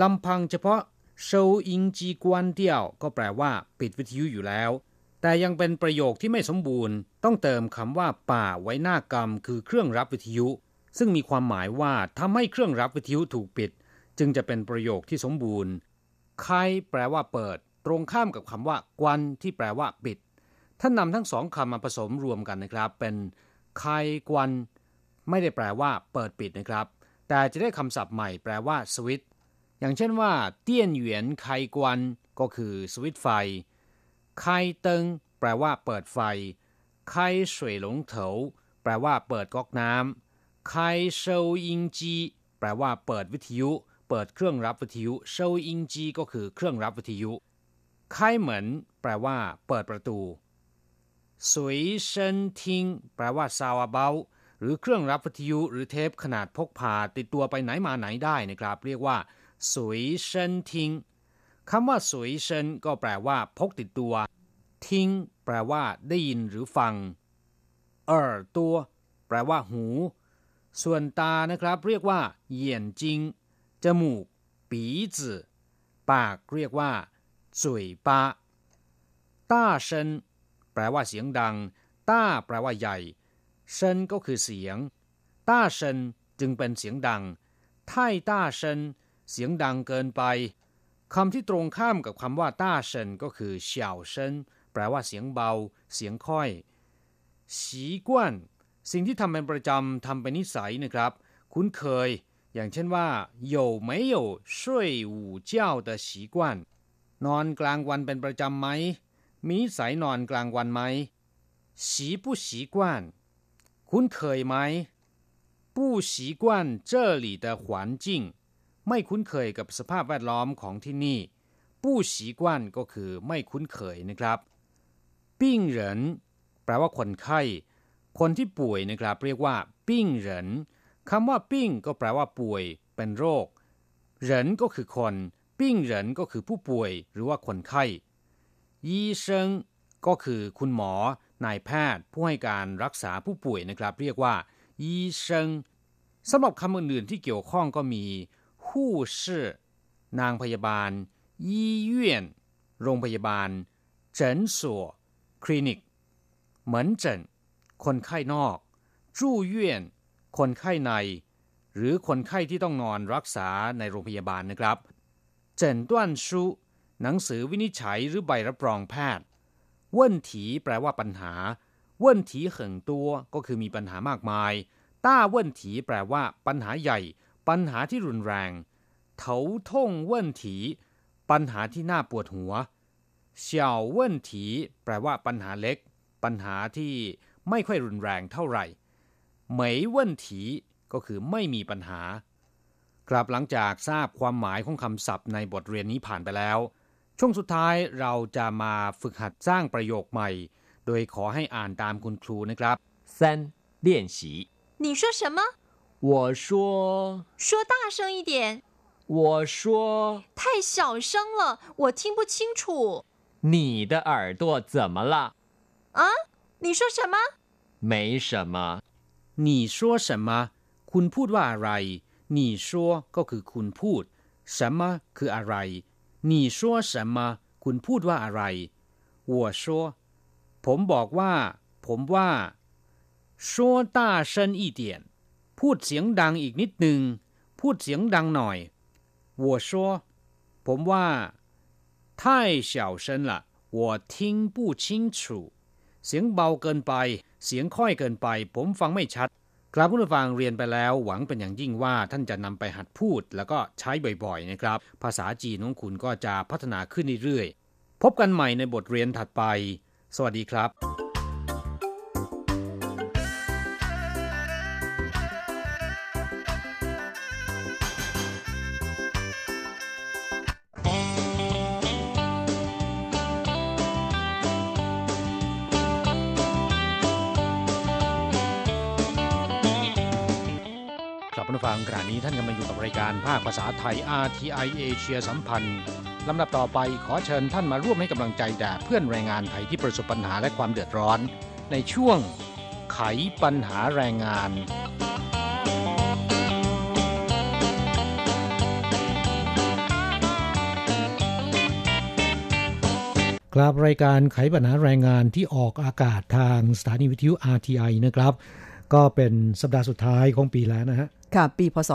S6: ลำพังเฉพาะ เชวิงจีกวนเตียวก็แปลว่า ปิดวิทยุอยู่แล้ว แต่ยังเป็นประโยคที่ไม่สมบูรณ์ ต้องเติมคำว่า ป่าไว้หน้ากรรม คือเครื่องรับวิทยุ ซึ่งมีความหมายว่าทำให้เครื่องรับวิทยุถูกปิด จึงจะเป็นประโยคที่สมบูรณ์ใครแปลว่าเปิด ตรงข้ามกับคำว่ากวนที่แปลว่า ปิด ท่านนำทั้งสองคำมาผสมรวมกันนะครับ เป็นไคกวนไม่ได้แปลว่า เปิดปิดนะครับ แต่จะได้คำศัพท์ใหม่แปลว่าสวิต อย่างเช่นว่า เตี้ยนเหวียนไคกวนก็คือสวิตไฟไคเติงแปลว่าเปิดไฟไคสวยหลงเถาแปลว่าเปิดก๊อกน้ำไคเชวอิงจีแปลว่าเปิดวิทยุ เปิดเครื่องรับวิทยุเชวอิงจีก็คือเครื่องรับวิทยุไคเหมือนแปลว่าเปิดประตูสวยเชินทิงแปลว่าซาวเบาหรือเครื่องรับวิทยุหรือเทปขนาดพกพาติดตัวไปไหนมาไหนได้นะครับ เรียกว่า สวยเชินทิงคำว่าสวยเชินก็แปลว่า พกติดตัว ทิงแปลว่า ได้ยินหรือฟังเออตัว แปลว่า หู ส่วนตานะครับ เรียกว่าเหยียนจิงจมูก ปีจือปากเรียกว่าจุยปาต้าเชนแปลว่าเสียงดัง ต้า แปลว่าใหญ่เซินก็คือเสียง ต้าเซินจึงเป็นเสียงดัง ไท่ต้าเซิน เสียงดังเกินไป คำที่ตรงข้ามกับคำว่าต้าเซินก็คือเฉาเซินแปลว่าเสียงเบา เสียงค่อยสีกวนสิ่งที่ทำเป็นประจำทำเป็นนิสัยนะครับ คุ้นเคย อย่างเช่นว่า有没有睡午觉的习惯นอนกลางวันเป็นประจำไหมมีสายนอนกลางวันไหม习不习惯คุ้นเคยไหม不习惯这里的环境 ไม่คุ้นเคยกับสภาพแวดล้อมของที่นี่ ผู้ฉีกวันก็คือไม่คุ้นเคยนะครับปิ้งเหรินแปลว่าคนไข้ คนที่ป่วยนะครับเรียกว่าปิ้งเหรินคำว่าปิ้งก็แปลว่าป่วย เป็นโรค เหรินก็คือคน ปิ้งเหรินก็คือผู้ป่วย หรือว่าคนไข้ยีเซิงก็คือคุณหมอนายแพทย์ผู้ให้การรักษาผู้ป่วยนะครับ เรียกว่ายีเซิงสำหรับคำอื่นๆที่เกี่ยวข้องก็มี ผู้ชื่อนางพยาบาลยี่เยี่นโรงพยาบาลเฉินสัวคลินิก เหมือนเจินคนไข้นอก จู่เยี่นคนไข้ใน หรือคนไข้ที่ต้องนอนรักษาในโรงพยาบาลนะครับเจินต้วนชูหนังสือวินิจฉัยหรือใบรับรองแพทย์เว่นถีแปลว่าปัญหา เว่นถีเหิงตัวก็คือมีปัญหามากมาย ต้าเว่นถีแปลว่าปัญหาใหญ่ ปัญหาที่รุนแรงเถาท่งเว่นถีปัญหาที่น่าปวดหัวเฉียวเว่นถีแปลว่าปัญหาเล็ก ปัญหาที่ไม่ค่อยรุนแรงเท่าไหร่เหมยเว่นถีก็คือไม่มีปัญหา ครับหลังจากทราบความหมายของคำศัพท์ในบทเรียนนี้ผ่านไปแล้วช่วงสุดท้ายเราจะมาฝึกหัดสร้างประโยคใหม่ โดยขอให้อ่านตามคุณครูนะครับ
S7: 三练习
S8: 你说什么？
S7: 我说
S8: 说大声一点。
S7: 我说
S8: 太小声了，我听不清楚。
S7: 你的耳朵怎么了
S8: 啊？你说什么？
S7: 没什么
S6: 你说什么คุณพูดว่าอะไร你说ก็คือคุณพูด什么คืออะไร你说什么คุณพูดว่าอะไร我说ผมบอกว่า ผมว่า说大声一点 พูดเสียงดังอีกนิดหนึ่งพูดเสียงดังหน่อย我说ผมว่า太小声了我听不清楚
S3: เสียงเบาเกินไป เสียงค่อยเกินไป ผมฟังไม่ชัด กราบผู้ฟังเรียนไปแล้ว หวังเป็นอย่างยิ่งว่าท่านจะนำไปหัดพูด แล้วก็ใช้บ่อยๆนะครับ ภาษาจีนของคุณก็จะพัฒนาขึ้นเรื่อยๆ พบกันใหม่ในบทเรียนถัดไป สวัสดีครับ ครับผู้ฟังขณะนี้ท่านกำลังอยู่กับรายการภาคภาษาไทย RTI เอเชียสัมพันธ์ลำดับต่อไปขอเชิญท่านมาร่วมให้กำลังใจแด่เพื่อนแรงงานไทยที่ประสบปัญหาและความเดือดร้อน ในช่วงไขปัญหาแรงงานครับรายการไขปัญหาแรงงานที่ออกอากาศทางสถานีวิทยุ RTI นะครับ ก็เป็นสัปดาห์สุดท้ายของปีแล้วนะฮะ
S1: ค่ะปีพศ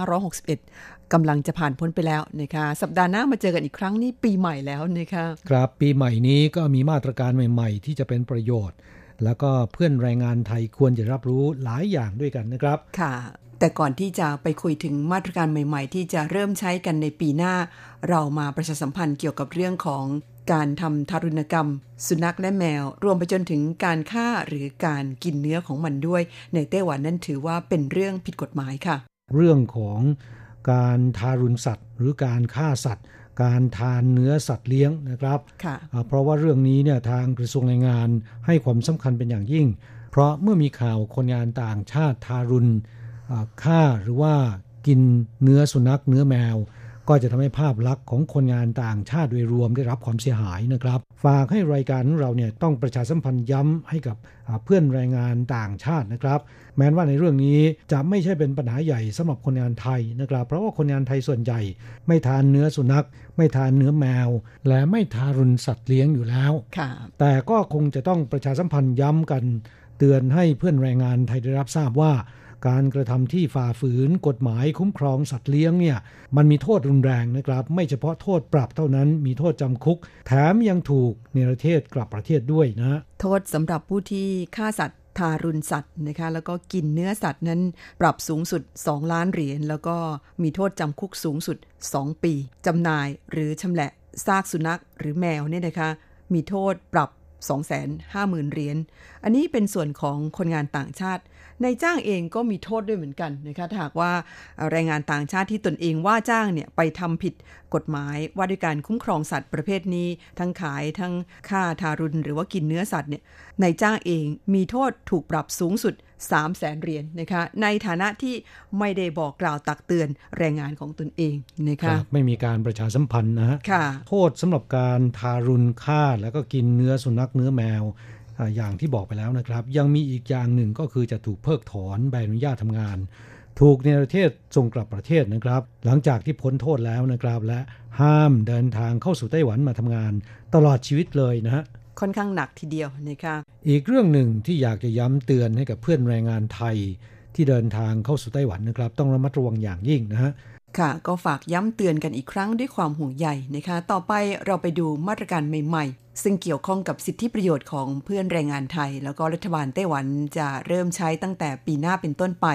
S1: 2561 กำลังจะผ่านพ้นไปแล้วนะคะสัปดาห์หน้ามาเจอกันอีกครั้งนี่ปีใหม่แล้วนะคะ
S3: ครับปีใหม่นี้ก็มีมาตรการใหม่ ๆ ที่จะเป็นประโยชน์ แล้วก็เพื่อนแรงงานไทยควรจะรับรู้หลายอย่างด้วยกันนะครับ
S1: ค่ะ แต่ก่อนที่จะไปคุยถึงมาตรการใหม่ ๆ ที่จะเริ่มใช้กันในปีหน้า เรามาประชาสัมพันธ์เกี่ยวกับเรื่องของ การทำทารุณกรรม สุนัขและแมว รวมไปจนถึงการฆ่าหรือการกินเนื้อของมันด้วย ในไต้หวันนั้นถือว่าเป็นเรื่องผิดกฎหมายค่ะ
S3: เรื่องของการทารุณสัตว์ หรือการฆ่าสัตว์ การทานเนื้อสัตว์เลี้ยงนะครับ
S1: ค่ะ
S3: อ่าเพราะว่าเรื่องนี้เนี่ยทางกระทรวงแรงงานให้ความสำคัญเป็นอย่างยิ่ง เพราะเมื่อมีข่าวคนงานต่างชาติทารุณอ่าฆ่าหรือว่ากินเนื้อสุนัขเนื้อแมว ก็จะทำให้ภาพลักษณ์ของคนงานต่างชาติโดยรวมได้รับความเสียหายนะครับ ฝากให้รายการของเราเนี่ยต้องประชาสัมพันธ์ย้ำให้กับอ่าเพื่อนแรงงานต่างชาตินะครับ แม้ว่าในเรื่องนี้จะไม่ใช่เป็นปัญหาใหญ่สำหรับคนงานไทยนะครับ เพราะว่าคนงานไทยส่วนใหญ่ ไม่ทานเนื้อสุนัข ไม่ทานเนื้อแมว และไม่ทารุณสัตว์เลี้ยงอยู่แล้ว
S1: ค่ะ
S3: แต่ก็คงจะต้องประชาสัมพันธ์ย้ำกันเตือนให้เพื่อนแรงงานไทยได้รับทราบว่า การกระทำที่ฝ่าฝืนกฎหมายคุ้มครองสัตว์เลี้ยงเนี่ยมันมีโทษรุนแรงนะครับ ไม่เฉพาะโทษปรับเท่านั้นมีโทษจำคุก แถมยังถูกเนรเทศกลับประเทศด้วยนะ
S1: โทษสำหรับผู้ที่ฆ่าสัตว์ทารุณสัตว์นะคะแล้วก็กินเนื้อสัตว์นั้นปรับสูงสุด 2 ล้านเหรียญแล้วก็มีโทษจำคุกสูงสุด 2 ปีจำหน่ายหรือชำแหละซากสุนัขหรือแมวเนี่ยนะคะมีโทษปรับ 250,000เหรียญอันนี้เป็นส่วนของคนงานต่างชาติ นายจ้างเองก็มีโทษด้วยเหมือนกันนะคะถ้าหากว่าแรงงานต่างชาติที่ตนเองว่าจ้างเนี่ยไปทำผิดกฎหมายว่าด้วยการคุ้มครองสัตว์ประเภทนี้ ทั้งขายทั้งฆ่าทารุณ หรือว่ากินเนื้อสัตว์เนี่ยนายจ้างเองมีโทษถูกปรับสูงสุด 3 0 0แสนเหรียญนะคะในฐานะที่ไม่ได้บอกกล่าวตักเตือนแรงงานของตนเองนะ
S3: ค
S1: คะ
S3: รับไม่มีการประชาสัมพันธ์นะฮะ
S1: ค่ะ
S3: โทษสำหรับการทารุณฆ่าแล้วก็กินเนื้อสุนัขเนื้อแมว อ่าอย่างที่บอกไปแล้วนะครับ ยังมีอีกอย่างหนึ่งก็คือจะถูกเพิกถอนใบอนุญาตทำงาน ถูกในประเทศส่งกลับประเทศนะครับ หลังจากที่พ้นโทษแล้วนะครับ และห้ามเดินทางเข้าสู่ไต้หวันมาทำงาน ตลอดชีวิตเลยนะฮะ
S1: ค่อนข้างหนักทีเดียวนะคะ
S3: อีกเรื่องหนึ่งที่อยากจะย้ำเตือนให้กับเพื่อนแรงงานไทย ที่เดินทางเข้าสู่ไต้หวันนะครับ ต้องระมัดระวังอย่างยิ่งนะฮะ
S1: ค่ะ ก็ฝากย้ำเตือนกันอีกครั้งด้วยความห่วงใยนะคะ ต่อไปเราไปดูมาตรการใหม่ๆ ซึ่งเกี่ยวข้องกับสิทธิประโยชน์ของเพื่อนแรงงานไทย แล้วก็รัฐบาลไต้หวันจะเริ่มใช้ตั้งแต่ปีหน้าเป็นต้นไป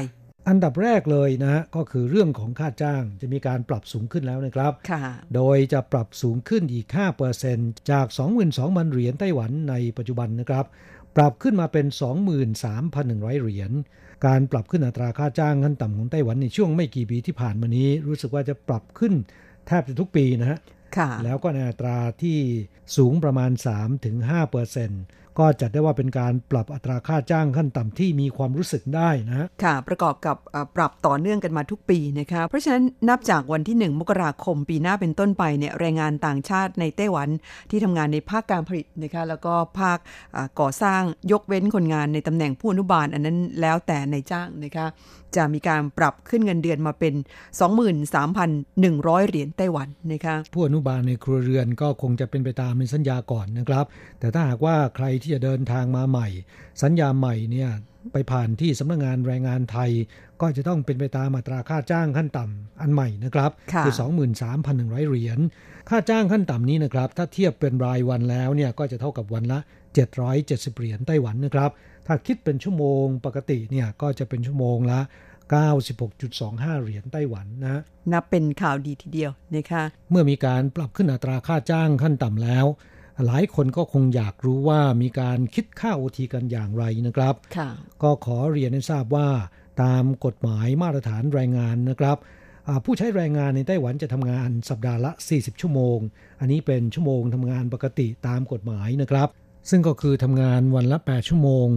S3: อันดับแรกเลยนะฮะก็คือเรื่องของค่าจ้างจะมีการปรับสูงขึ้นแล้วนะครับ
S1: ค่ะ
S3: โดยจะปรับสูงขึ้นอีก 5%จาก 22,000 เหรียญไต้หวันในปัจจุบันนะครับ ปรับขึ้นมาเป็น 23,100 เหรียญ การปรับขึ้นอัตราค่าจ้างขั้นต่ำของไต้หวันในช่วงไม่กี่ปีที่ผ่านมานี้ รู้สึกว่าจะปรับขึ้นแทบจะทุกปีนะฮะ แล้วก็ในอัตราที่สูงประมาณ 3-5%ก็จัดได้ว่าเป็นการปรับอัตราค่าจ้างขั้นต่ำที่มีความรู้สึกได้นะฮะ
S1: ค่ะ ประกอบกับเอ่อปรับต่อเนื่องกันมาทุกปีนะคะเพราะฉะนั้นนับจากวันที่ 1 มกราคมปีหน้าเป็นต้นไปเนี่ยแรงงานต่างชาติในไต้หวันที่ทำงานในภาคการผลิตนะคะแล้วก็ภาคอ่าก่อสร้างยกเว้นคนงานในตำแหน่งผู้อนุบาล อันนั้นแล้วแต่ในจ้างนะคะจะมีการปรับขึ้นเงินเดือนมาเป็น 23,100 เหรียญไต้หวันนะคะ
S3: ผู้อนุบาลในครัวเรือนก็คงจะเป็นไปตามในสัญญาก่อนนะครับ แต่ถ้าหากว่าใครที่จะเดินทางมาใหม่ สัญญาใหม่เนี่ยไปผ่านที่สำนักงานแรงงานไทย ก็จะต้องเป็นไปตามอัตราค่าจ้างขั้นต่ำอันใหม่นะครับ
S1: ค่ะ
S3: อ23,100 เหรียญค่าจ้างขั้นต่ำนี้นะครับ ถ้าเทียบเป็นรายวันแล้วเนี่ยก็จะเท่ากับวันละ 770 เหรียญไต้หวันนะครับ ถ้าคิดเป็นชั่วโมงปกติเนี่ยก็จะเป็นชั่วโมงละ 96.25 เหรียญไต้หวันนะ
S1: นับเป็นข่าวดีทีเดียวนะคะ
S3: เมื่อมีการปรับขึ้นอัตราค่าจ้างขั้นต่ำแล้ว หลายคนก็คงอยากรู้ว่ามีการคิดค่าโอทีกันอย่างไรนะครับ
S1: ค่ะ
S3: ก็ขอเรียนให้ทราบว่าตามกฎหมายมาตรฐานแรงงานนะครับอ่าผู้ใช้แรงงานในไต้หวันจะทำงานสัปดาห์ละ 40 ชั่วโมง อันนี้เป็นชั่วโมงทำงานปกติตามกฎหมายนะครับ ซึ่งก็คือทำงานวันละ 8 ชั่วโมง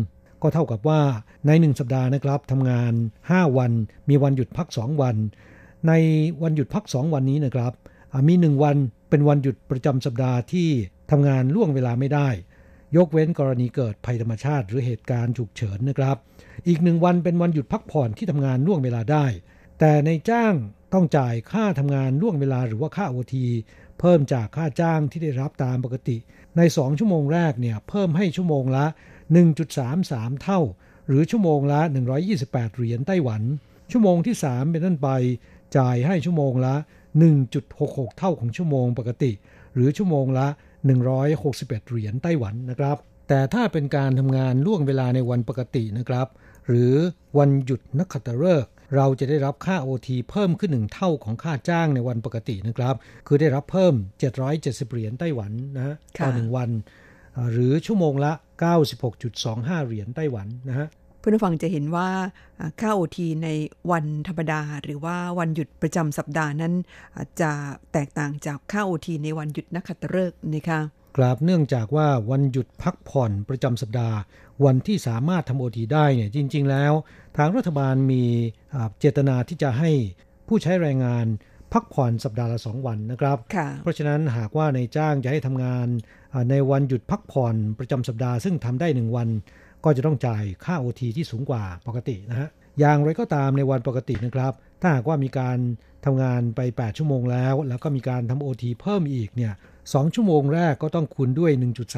S3: ก็เท่ากับว่าใน 1 สัปดาห์นะครับทำงาน 5 วัน มีวันหยุดพัก 2 วัน ในวันหยุดพัก 2 วันนี้นะครับมี 1 วันเป็นวันหยุดประจำสัปดาห์ที่ทำงานล่วงเวลาไม่ได้ ยกเว้นกรณีเกิดภัยธรรมชาติ หรือเหตุการณ์ฉุกเฉินนะครับ อีกหนึ่งวันเป็นวันหยุดพักผ่อนที่ทำงานล่วงเวลาได้ แต่ในจ้างต้องจ่ายค่าทำงานล่วงเวลาหรือว่าค่าโอทีเพิ่มจากค่าจ้างที่ได้รับตามปกติ ใน 2 ชั่วโมงแรกเนี่ยเพิ่มให้ชั่วโมงละ 1.33 เท่า หรือชั่วโมงละ 128 เหรียญไต้หวัน ชั่วโมงที่ 3 เป็นต้นไป จ่ายให้ชั่วโมงละ 1.66 เท่าของชั่วโมงปกติ หรือชั่วโมงละ 161 เหรียญไต้หวันนะครับ แต่ถ้าเป็นการทำงานล่วงเวลาในวันปกตินะครับ หรือวันหยุดนักขัตฤกษ์เราจะได้รับค่า OT เพิ่มขึ้นหนึ่งเท่าของค่าจ้างในวันปกตินะครับ คือได้รับเพิ่ม 770 เหรียญไต้หวันนะต่อหนึ่งวัน หรือชั่วโมงละ 96.25 เหรียญไต้หวันนะฮะ
S1: เพื่อนผู้ฟังจะเห็นว่าอ่าค่าโอทีในวันธรรมดา หรือว่าวันหยุดประจำสัปดาห์นั้นอ่าจะแตกต่างจากค่าโอทีในวันหยุดนักขัตฤกษ์นะคะ
S3: กราบเนื่องจากว่าวันหยุดพักผ่อนประจำสัปดาห์ วันที่สามารถทำโอทีได้เนี่ยจริง ๆ แล้ว ทางรัฐบาลมีอ่าเจตนาที่จะให้ผู้ใช้แรงงานพักผ่อนสัปดาห์ละสองวันนะครับ
S1: ค่ะ
S3: เพราะฉะนั้นหากว่าในจ้างจะให้ทำงานอ่า ในวันหยุดพักผ่อนประจำสัปดาห์ซึ่งทำได้หนึ่งวัน ก็จะต้องจ่ายค่า OT ที่สูงกว่าปกตินะฮะอย่างไรก็ตามในวันปกตินะครับ ถ้าหากว่ามีการทำงานไป 8 ชั่วโมงแล้ว แล้วก็มีการทำ OT เพิ่มอีกเนี่ยสองชั่วโมงแรกก็ต้องคูณด้วย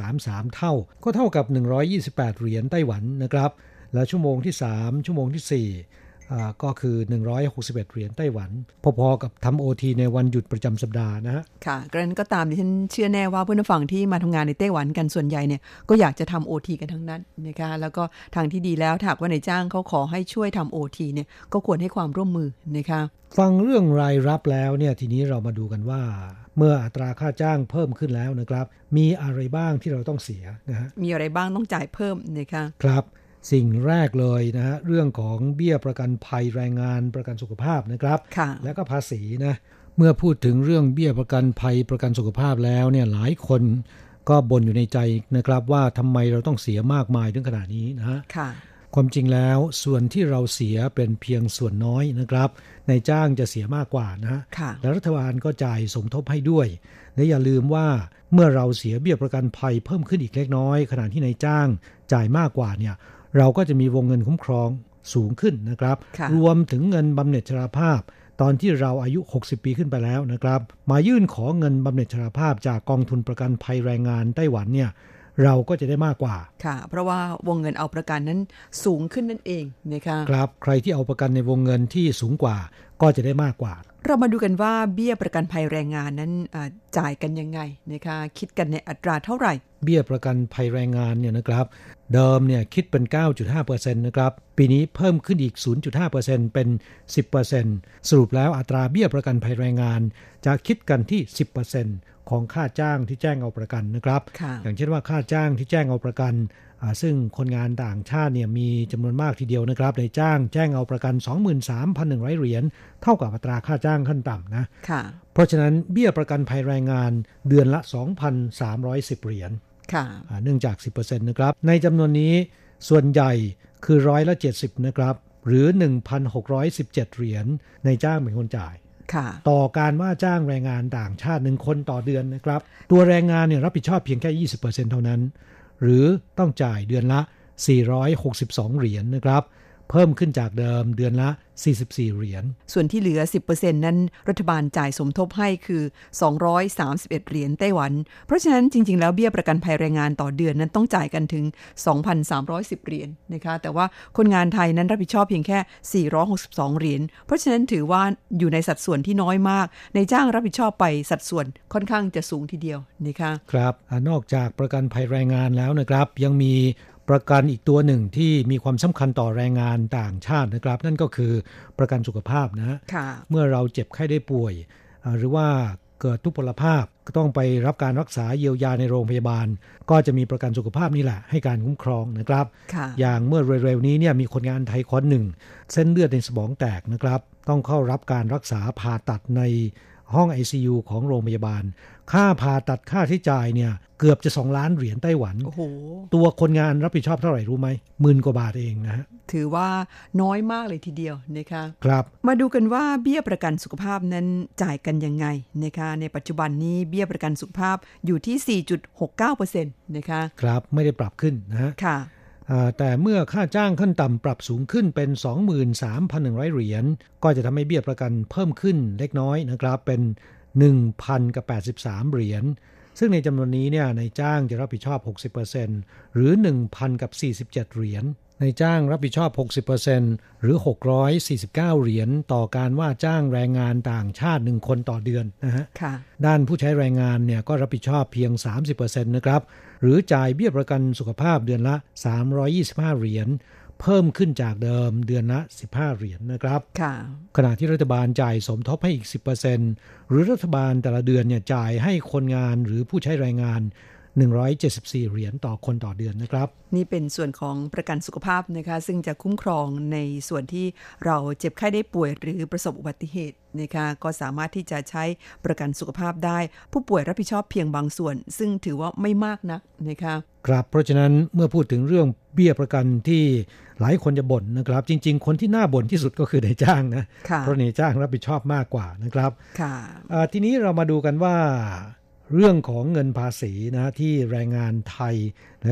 S3: 1.33 เท่า ก็เท่ากับ 128 เหรียญไต้หวันนะครับ แล้วชั่วโมงที่ 3 ชั่วโมงทีสี่4 ก็คือ 161 เหรียญไต้หวัน พอๆกับทำโอทีในวันหยุดประจำสัปดาห์นะฮะ
S1: ค่ะกระนั้นก็ตามดิฉันเชื่อแน่ว่าเพื่อนผู้ฟังที่มาทำงานในไต้หวันกันส่วนใหญ่เนี่ยก็อยากจะทำโอทีกันทั้งนั้นนะคะแล้วก็ทางที่ดีแล้วถ้าหากว่าในายจ้างเขาขอให้ช่วยทำโอทีเนี่ยก็ควรให้ความร่วมมือนะคะ
S3: ฟังเรื่องรายรับแล้วเนี่ยทีนี้เรามาดูกันว่า เมื่ออัตราค่าจ้างเพิ่มขึ้นแล้วนะครับ มีอะไรบ้างที่เราต้องเสียนะฮะ
S1: มีอะไรบ้างต้องจ่ายเพิ่มนะคะ
S3: ครับ สิ่งแรกเลยนะฮะเรื่องของเบี้ยประกันภัยแรงงานประกันสุขภาพนะครับ
S1: ค่ะ
S3: แล้วก็ภาษีนะเมื่อพูดถึงเรื่องเบี้ยประกันภัยประกันสุขภาพแล้วเนี่ยหลายคนก็บ่นอยู่ในใจนะครับว่าทำไมเราต้องเสียมากมายถึงขนาดนี้นะฮะ
S1: ค่ะ
S3: ความจริงแล้วส่วนที่เราเสียเป็นเพียงส่วนน้อยนะครับในายจ้างจะเสียมากกว่านะฮะ
S1: ค่ะ
S3: และรัฐบาลก็จ่ายสมทบให้ด้วย และอย่าลืมว่าเมื่อเราเสียเบี้ยประกันภัยเพิ่มขึ้นอีกเล็กน้อย ขณะที่นายจ้างจ่ายมากกว่าเนี่ย เราก็จะมีวงเงินคุ้มครองสูงขึ้นนะครับ
S1: ค่ะ
S3: รวมถึงเงินบำเหน็จชราภาพ ตอนที่เราอายุ 60 ปีขึ้นไปแล้วนะครับ มายื่นขอเงินบำเหน็จชราภาพจากกองทุนประกันภัยแรงงานไต้หวันเนี่ย เราก็จะได้มากกว่า
S1: ค่ะ เพราะว่าวงเงินเอาประกันนั้นสูงขึ้นนั่นเองนะคะ
S3: ครับ ใครที่เอาประกันในวงเงินที่สูงกว่าก็จะได้มากกว่า
S1: เรามาดูกันว่าเบี้ยประกันภัยแรงงานนั้นอ่าจ่ายกันยังไงนะคะคิดกันในอัตราเท่าไหร่
S3: เบี้ยประกันภัยแรงงานเนี่ยนะครับ เดิมเนี่ยคิดเป็น 9.5%นะครับปีนี้เพิ่มขึ้นอีก 0.5%เป็น 10%สรุปแล้วอัตราเบี้ยประกันภัยแรงงาน จะคิดกันที่ 10% ของค่าจ้างที่แจ้งเอาประกันนะครับ
S1: ค่ะ
S3: อย่างเช่นว่าค่าจ้างที่แจ้งเอาประกันอ่าซึ่งคนงานต่างชาติเนี่ยมีจำนวนมากทีเดียวนะครับในจ้างแจ้งเอาประกัน 23,100 เหรียญเท่ากับอัตราค่าจ้างขั้นต่ำนะ
S1: ค่ะ
S3: เพราะฉะนั้นเบี้ยประกันภัยแรงงานเดือนละ 2,310 เหรียญ
S1: ค่ะ
S3: อ่าเนื่องจาก 10%นะครับ ในจำนวนนี้ส่วนใหญ่คือร้อยละ 70 นะครับ หรือ 1,617 เหรียญในจ้างเป็นคนจ่าย
S1: ค่ะ
S3: ต่อการว่าจ้างแรงงานต่างชาติหนึ่งคนต่อเดือนนะครับ ตัวแรงงานเนี่ยรับผิดชอบเพียงแค่ 20%เท่านั้น หรือต้องจ่ายเดือนละ 462 เหรียญนะครับ เพิ่มขึ้นจากเดิมเดือนละ 44 เหรียญ
S1: ส่วนที่เหลือ 10%นั้น รัฐบาลจ่ายสมทบให้คือ 231 เหรียญไต้หวัน เพราะฉะนั้นจริง ๆ แล้วเบี้ยประกันภัยแรงงานต่อเดือนนั้นต้องจ่ายกันถึง 2,310 เหรียญนะคะ แต่ว่าคนงานไทยนั้นรับผิดชอบเพียงแค่ 462 เหรียญ เพราะฉะนั้นถือว่าอยู่ในสัดส่วนที่น้อยมาก ในจ้างรับผิดชอบไปสัดส่วนค่อนข้างจะสูงทีเดียวนะคะ
S3: ครับอ่านอกจากประกันภัยแรงงานแล้วนะครับ ยังมี ประกันอีกตัวหนึ่งที่มีความสำคัญต่อแรงงานต่างชาตินะครับ นั่นก็คือประกันสุขภาพนะฮะ
S1: ค่ะ
S3: เมื่อเราเจ็บไข้ได้ป่วยอ่าหรือว่าเกิดทุพพลภาพก็ต้องไปรับการรักษาเยียวยาในโรงพยาบาล ก็จะมีประกันสุขภาพนี่แหละ ให้การคุ้มครองนะครับ
S1: ค่ะ
S3: อย่างเมื่อเร็วๆนี้เนี่ยมีคนงานไทยคนหนึ่ง เส้นเลือดในสมองแตกนะครับ ต้องเข้ารับการรักษาผ่าตัดใน ห้อง ICU ของโรงพยาบาล ค่าผ่าตัดค่าใช้จ่ายเนี่ยเกือบจะ 2 ล้านเหรียญไต้หวัน
S1: โอ้โห
S3: ตัวคนงานรับผิดชอบเท่าไหร่รู้ไหมหมื่นกว่าบาทเองนะฮะ
S1: ถือว่าน้อยมากเลยทีเดียวนะคะ
S3: ครับ
S1: มาดูกันว่าเบี้ยประกันสุขภาพนั้นจ่ายกันยังไงนะคะ ในปัจจุบันนี้เบี้ยประกันสุขภาพอยู่ที่ 4.69%นะคะ
S3: ครับ ไม่ได้ปรับขึ้นนะฮะ
S1: ค่ะ
S3: อ่า แต่เมื่อค่าจ้างขั้นต่ำปรับสูงขึ้นเป็น 23,100 เหรียญ ก็จะทำให้เบี้ยประกันเพิ่มขึ้นเล็กน้อยนะครับ เป็น 1,000กับ83 เหรียญ ซึ่งในจำนวนนี้เนี่ยในจ้างจะรับผิดชอบ 60%หรือ 1,000กับ47 เหรียญในจ้างรับผิดชอบ 60%หรือ 649 เหรียญต่อการว่าจ้างแรงงานต่างชาติ1คนต่อเดือนนะฮะ
S1: ค่ะ
S3: ด้านผู้ใช้แรงงานเนี่ยก็รับผิดชอบเพียง 30%นะครับ หรือจ่ายเบี้ยประกันสุขภาพเดือนละ 325 เหรียญเพิ่มขึ้นจากเดิมเดือนละ 15 เหรียญนะครับ
S1: ค่ะ
S3: ขณะที่รัฐบาลจ่ายสมทบให้อีก 10%หรือรัฐบาลแต่ละเดือนเนี่ยจ่ายให้คนงานหรือผู้ใช้แรงงาน 174 เหรียญต่อคนต่อเดือนนะครับ
S1: นี่เป็นส่วนของประกันสุขภาพนะคะซึ่งจะคุ้มครองในส่วนที่เราเจ็บไข้ได้ป่วยหรือประสบอุบัติเหตุนะคะก็สามารถที่จะใช้ประกันสุขภาพได้ ผู้ป่วยรับผิดชอบเพียงบางส่วน ซึ่งถือว่าไม่มากนักนะคะ
S3: ครับเพราะฉะนั้นเมื่อพูดถึงเรื่องเบี้ยประกันที่หลายคนจะบ่นนะครับ จริง ๆ คนที่น่าบ่นที่สุดก็คือนายจ้างนะ
S1: ค่ะ
S3: เพราะนายจ้างรับผิดชอบมากกว่านะครับ
S1: ค่ะ
S3: อ่าทีนี้เรามาดูกันว่า เรื่องของเงินภาษีนะที่แรงงานไทย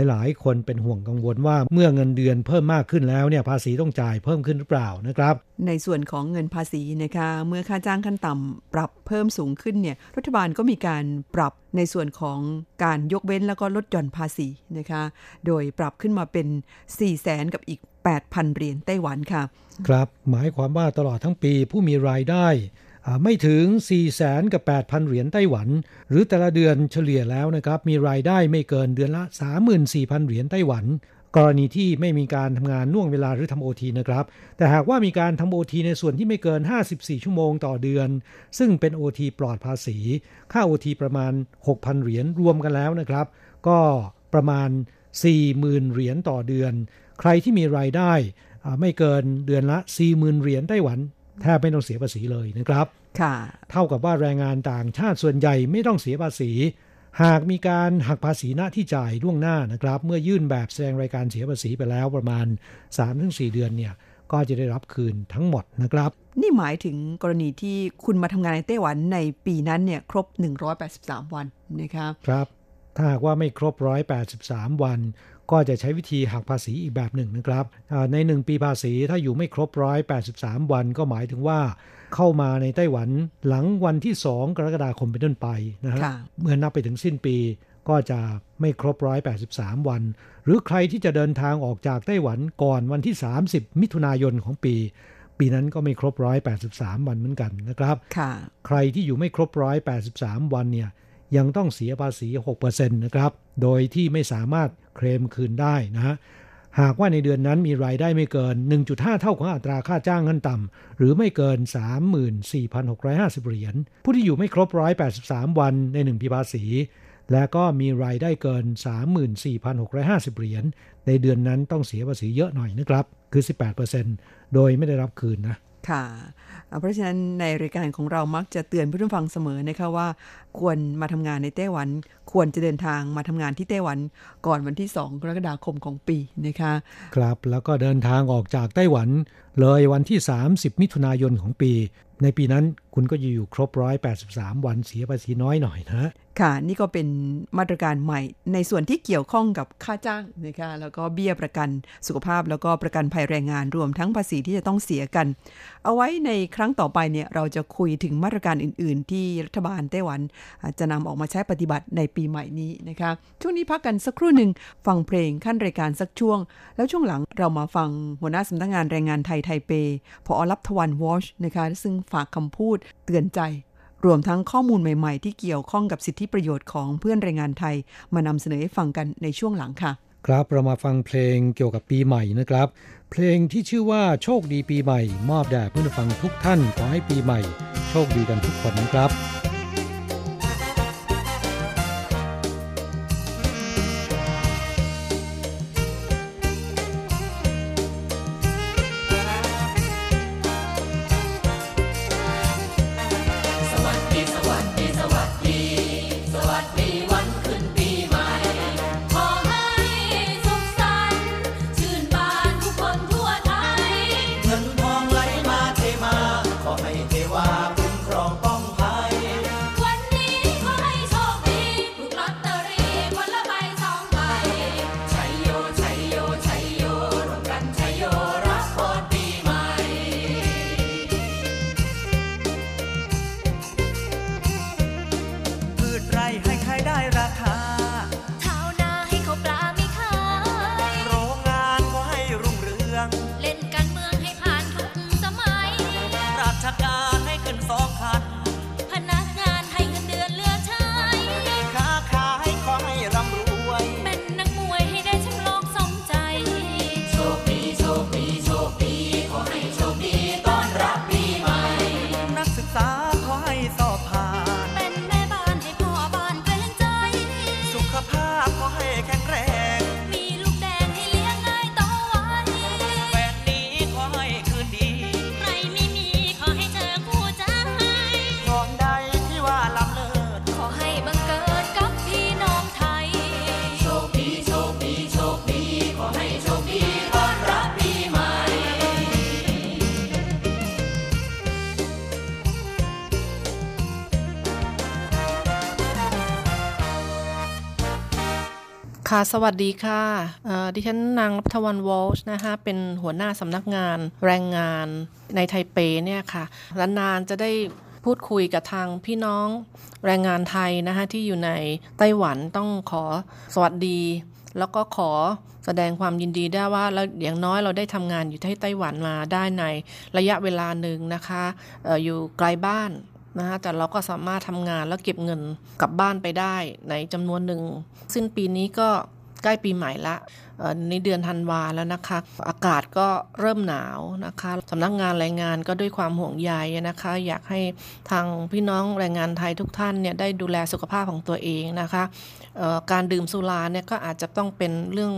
S3: หลาย ๆ คนเป็นห่วงกังวลว่าเมื่อเงินเดือนเพิ่มมากขึ้นแล้วเนี่ยภาษีต้องจ่ายเพิ่มขึ้นหรือเปล่านะครับ
S1: ในส่วนของเงินภาษีนะคะเมื่อค่าจ้างขั้นต่ำปรับเพิ่มสูงขึ้นเนี่ยรัฐบาลก็มีการปรับในส่วนของการยกเว้นแล้วก็ลดหย่อนภาษีนะคะ โดยปรับขึ้นมาเป็น 4 0 0แสนกับอีก 8,000เหรียญไต้หวันค่ะ
S3: ครับหมายความว่าตลอดทั้งปีผู้มีรายได้อ่า ไม่ถึง 4 0 0แสนกับ 8,000 เหรียญไต้หวัน หรือแต่ละเดือนเฉลี่ยแล้วนะครับมีรายได้ไม่เกินเดือนละ 34,000 เหรียญไต้หวัน กรณีที่ไม่มีการทำงานน่วงเวลาหรือทำโอทีนะครับ แต่หากว่ามีการทำโอทีในส่วนที่ไม่เกิน 54 ชั่วโมงต่อเดือน ซึ่งเป็นโอทีปลอดภาษี ค่าโอทีประมาณ 6,000 เหรียญรวมกันแล้วนะครับ ก็ประมาณ 40,000 เหรียญต่อเดือน ใครที่มีรายได้ไม่เกินเดือนละ 40,000 เหรียญไต้หวัน แทบไม่ต้องเสียภาษีเลยนะครับ
S1: ค่ะ
S3: เท่ากับว่าแรงงานต่างชาติส่วนใหญ่ไม่ต้องเสียภาษี หากมีการหักภาษีหน้าที่จ่ายล่วงหน้านะครับ เมื่อยื่นแบบแสดงรายการเสียภาษีไปแล้วประมาณ 3-4 เดือนเนี่ยก็จะได้รับคืนทั้งหมดนะครับ
S1: นี่หมายถึงกรณีที่คุณมาทำงานในไต้หวันในปีนั้นเนี่ยครบ 183 วันนะคะ
S3: ครับ ถ้าหากว่าไม่ครบ 183 วัน ก็จะใช้วิธีหักภาษีอีกแบบหนึ่งนะครับอ่าใน 1 ปีภาษีถ้าอยู่ไม่ครบ183 วันก็หมายถึงว่าเข้ามาในไต้หวันหลังวันที่ 2 กรกฎาคมเป็นต้นไปนะฮะ
S1: ค่ะ
S3: เมื่อนับไปถึงสิ้นปีก็จะไม่ครบ183วัน หรือใครที่จะเดินทางออกจากไต้หวันก่อนวันที่ 30 มิถุนายนของปี ปีนั้นก็ไม่ครบ183วันเหมือนกันนะครับ
S1: ค่ะ
S3: ใครที่อยู่ไม่ครบ183วันเนี่ย ยังต้องเสียภาษี 6%นะครับ โดยที่ไม่สามารถเคลมคืนได้นะฮะหากว่าในเดือนนั้นมีรายได้ไม่เกิน 1.5 เท่าของอัตราค่าจ้างขั้นต่ำ หรือไม่เกิน 34,650 เหรียญ ผู้ที่อยู่ไม่ครบ 183 วันใน1ปีภาษี และก็มีรายได้เกิน 34,650 เหรียญ ในเดือนนั้นต้องเสียภาษีเยอะหน่อยนะครับ คือ 18%โดยไม่ได้รับคืนนะ
S1: ค่ะ เพราะฉะนั้นในรายการของเรามักจะเตือนผู้ฟังเสมอนะคะว่า ควรมาทำงานในไต้หวัน ควรจะเดินทางมาทำงานที่ไต้หวันก่อนวันที่ 2 กรกฎาคมของปีนะคะ
S3: ครับแล้วก็เดินทางออกจากไต้หวัน เลยวันที่ 30 มิถุนายนของปี ในปีนั้นคุณก็อยู่ครบ 183 วันเสียภาษีน้อยหน่อยนะ
S1: ค่ะนี่ก็เป็นมาตรการใหม่ ในส่วนที่เกี่ยวข้องกับค่าจ้างนะคะแล้วก็เบี้ยประกันสุขภาพแล้วก็ประกันภัยแรงงานรวมทั้งภาษีที่จะต้องเสียกัน เอาไว้ในครั้งต่อไปเนี่ยเราจะคุยถึงมาตรการอื่น ๆ ที่รัฐบาลไต้หวัน จะนำออกมาใช้ปฏิบัติในปีใหม่นี้นะคะช่วงนี้พักกันสักครู่หนึ่งฟังเพลงขั้นรายการสักช่วง แล้วช่วงหลังเรามาฟังหัวหน้าสำนักงานแรงงานไทยเปพอรับทวันวอชนะคะซึ่งฝากคำพูดเตือนใจ รวมทั้งข้อมูลใหม่ๆ ที่เกี่ยวข้องกับสิทธิประโยชน์ของเพื่อนแรงงานไทย มานำเสนอให้ฟังกันในช่วงหลังค่ะ
S3: ครับเรามาฟังเพลงเกี่ยวกับปีใหม่นะครับ เพลงที่ชื่อว่าโชคดีปีใหม่ มอบแด่เพื่อนฟังทุกท่านขอให้ปีใหม่ โชคดีกันทุกคนนะครับ
S9: ค่ะสวั
S8: สดี
S10: ค่ะ
S11: ดิฉันนางรัฐวันวอลช์นะคะเป็นหัวหน้าสำนักงานแรงงานในไทเปเนี่ยค่ะนานๆจะได้พูดคุยกับทางพี่น้องแรงงานไทยนะคะที่อยู่ในไต้หวันต้องขอสวัสดี แล้วก็ขอแสดงความยินดีได้ว่าเราอย่างน้อยเราได้ทำงานอยู่ที่ไต้หวันมาได้ในระยะเวลาหนึ่งนะคะอออยู่ไกลบ้าน นะคะแต่เราก็สามารถทำงานแล้วเก็บเงินกลับบ้านไปได้ในจำนวนหนึ่ง สิ้นปีนี้ก็ใกล้ปีใหม่ละในเดือนธันวาแล้วนะคะ อากาศก็เริ่มหนาวนะคะสำนักงานแรงงานก็ด้วยความห่วงใยนะคะ อยากให้ทางพี่น้องแรงงานไทยทุกท่านเนี่ยได้ดูแลสุขภาพของตัวเองนะคะการดื่มสุราเนี่ยก็อาจจะต้องเป็นเรื่อง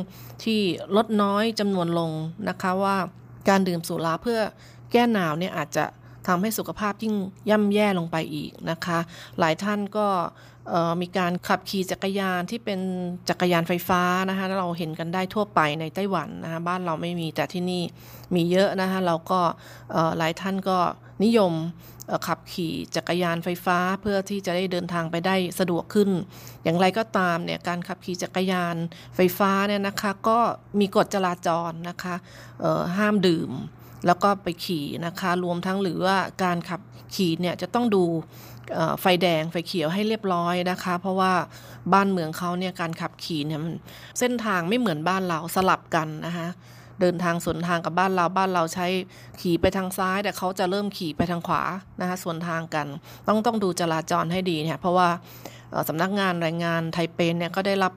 S11: ที่ลดน้อยจำนวนลงนะคะว่าการดื่มสุราเพื่อแก้หนาวเนี่ยอาจจะ ทำให้สุขภาพยิ่งย่ำแย่ลงไปอีกนะคะ หลายท่านก็มีการขับขี่จักรยานที่เป็นจักรยานไฟฟ้านะคะเราเห็นกันได้ทั่วไปในไต้หวันนะคะบ้านเราไม่มีแต่ที่นี่มีเยอะนะคะเราก็หลายท่านก็นิยมขับขี่จักรยานไฟฟ้าเพื่อที่จะได้เดินทางไปได้สะดวกขึ้น อย่างไรก็ตามเนี่ยการขับขี่จักรยานไฟฟ้าเนี่ยนะคะก็มีกฎจราจรนะคะห้ามดื่ม แล้วก็ไปขี่นะคะ รวมทั้งหรือว่าการขับขี่เนี่ยจะต้องดูไฟแดงไฟเขียวให้เรียบร้อยนะคะ เพราะว่าบ้านเมืองเขาเนี่ยการขับขี่เนี่ยมันเส้นทางไม่เหมือนบ้านเราสลับกันนะคะเดินทางสวนทางกับบ้านเราบ้านเราใช้ขี่ไปทางซ้าย แต่เขาจะเริ่มขี่ไปทางขวานะคะสวนทางกัน ต้องต้องดูจราจรให้ดีเนี่ยเพราะว่าสำนักงานแรงงานไทเปนเนี่ยก็ได้รับ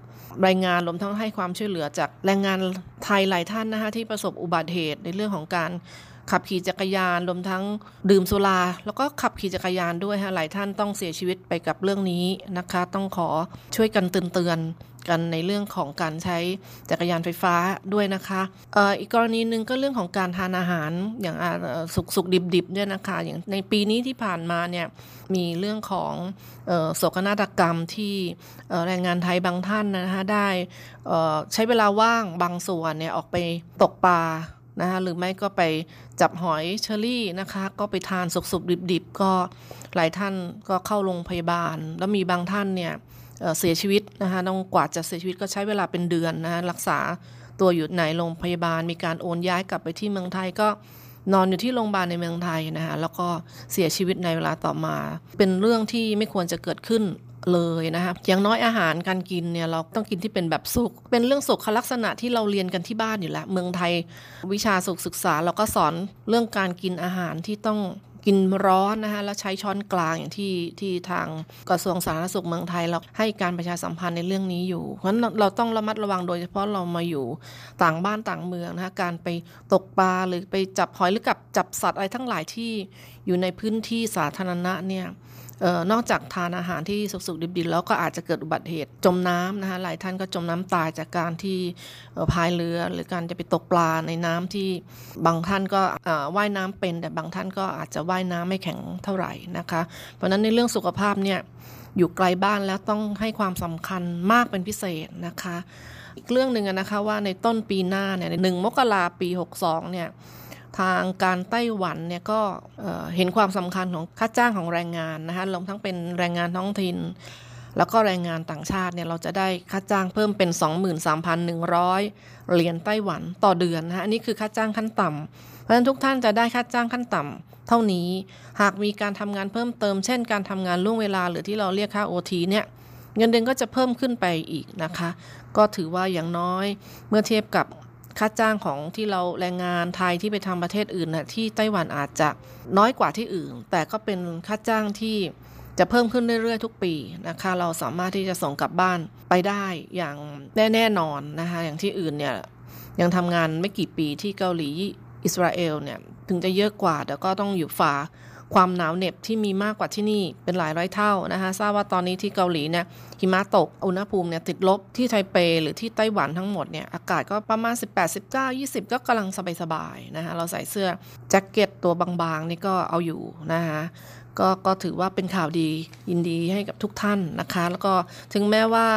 S11: รายงานรวมทั้งให้ความช่วยเหลือจากแรงงานไทยหลายท่านนะคะที่ประสบอุบัติเหตุในเรื่องของการขับขี่จักรยานรวมทั้งดื่มสุราแล้วก็ขับขี่จักรยานด้วยฮะหลายท่านต้องเสียชีวิตไปกับเรื่องนี้นะคะ ต้องขอช่วยกันเตือนเตือน กันในเรื่องของการใช้จักรยานไฟฟ้าด้วยนะคะอ,อ,อีกกรณีหนึ่งก็เรื่องของการทานอาหารอย่างสุกสุกดิบดิบๆเนี่ยนะคะอย่างในปีนี้ที่ผ่านมาเนี่ยมีเรื่องของโศกนาฏกรรมที่แรงงานไทยบางท่านนะคะได้ใช้เวลาว่างบางส่วนเนี่ยออกไปตกปลานะคะหรือไม่ก็ไปจับหอยเชอรี่นะคะ ก็ไปทานสุกๆดิบๆก็หลายท่านก็เข้าโรงพยาบาล แล้วมีบางท่านเนี่ย เสียชีวิตนะคะต้องกว่าจะเสียชีวิตก็ใช้เวลาเป็นเดือนนะคะรักษาตัวอยู่ในโรงพยาบาล มีการโอนย้ายกลับไปที่เมืองไทยก็นอนอยู่ที่โรงพยาบาลในเมืองไทยนะคะแล้วก็เสียชีวิตในเวลาต่อมา เป็นเรื่องที่ไม่ควรจะเกิดขึ้นเลยนะคะอย่างน้อยอาหารการกินเนี่ยเราต้องกินที่เป็นแบบสุก เป็นเรื่องสุขลักษณะที่เราเรียนกันที่บ้านอยู่แล้ว เมืองไทยวิชาสุขศึกษาเราก็สอนเรื่องการกินอาหารที่ต้อง กินร้อนนะคะแล้วใช้ช้อนกลางอย่างที่ที่ทางกระทรวงสาธารณสุขเมืองไทยเราให้การประชาสัมพันธ์ในเรื่องนี้อยู่ เพราะฉะนั้นเราต้องระมัดระวังโดยเฉพาะเรามาอยู่ต่างบ้านต่างเมืองนะคะการไปตกปลาหรือไปจับหอยหรือกับจับสัตว์อะไรทั้งหลายที่อยู่ในพื้นที่สาธารณะเนี่ย นอกจากทานอาหารที่สุกๆดิบๆแล้วก็อาจจะเกิดอุบัติเหตุจมน้ำนะคะหลายท่านก็จมน้ำตายจากการที่พายเรือ หรือการจะไปตกปลาในน้ำที่บางท่านก็ว่ายน้ำเป็น แต่บางท่านก็อาจจะว่ายน้ำไม่แข็งเท่าไหร่นะคะ เพราะฉะนั้นในเรื่องสุขภาพเนี่ยอยู่ไกลบ้านแล้วต้องให้ความสำคัญมากเป็นพิเศษนะคะ อีกเรื่องหนึ่งนะคะว่าในต้นปีหน้าเนี่ยหนึ่งมกราปี 62เนี่ย ทางการไต้หวันเนี่ยก็เห็นความสำคัญของค่าจ้างของแรงงานนะคะรวมทั้งเป็นแรงงานท้องถิ่น แล้วก็แรงงานต่างชาติเนี่ยเราจะได้ค่าจ้างเพิ่มเป็น 23,100 เหรียญไต้หวันต่อเดือนนะคะอันนี้คือค่าจ้างขั้นต่ำเพราะฉะนั้นทุกท่านจะได้ค่าจ้างขั้นต่ำเท่านี้ หากมีการทำงานเพิ่มเติม เช่น การทำงานล่วงเวลาหรือที่เราเรียกค่า OT เนี่ยเงินเดือนก็จะเพิ่มขึ้นไปอีกนะคะ ก็ถือว่าอย่างน้อยเมื่อเทียบกับ ค่าจ้างของที่เราแรงงานไทยที่ไปทำประเทศอื่นนะที่ไต้หวันอาจจะน้อยกว่าที่อื่น แต่ก็เป็นค่าจ้างที่จะเพิ่มขึ้นเรื่อยๆทุกปีนะคะ เราสามารถที่จะส่งกลับบ้านไปได้อย่างแน่ๆนอนนะคะอย่างที่อื่นเนี่ยยังทำงานไม่กี่ปีที่เกาหลีอิสราเอลเนี่ยถึงจะเยอะกว่าแต่ก็ต้องอยู่ฝ่า ความหนาวเหน็บที่มีมากกว่าที่นี่เป็นหลายร้อยเท่านะคะทราบว่าตอนนี้ที่เกาหลีเนี่ยหิมะตกอุณหภูมิเนี่ยติดลบที่ไทเปหรือที่ไต้หวันทั้งหมดเนี่ยอากาศก็ประมาณ 18 19 20 ก็กำลังสบายๆนะคะเราใส่เสื้อแจ็คเก็ตตัวบางๆนี่ก็เอาอยู่นะคะก็ก็ถือว่าเป็นข่าวดียินดีให้กับทุกท่านนะคะ แล้วก็ถึงแม้ว่า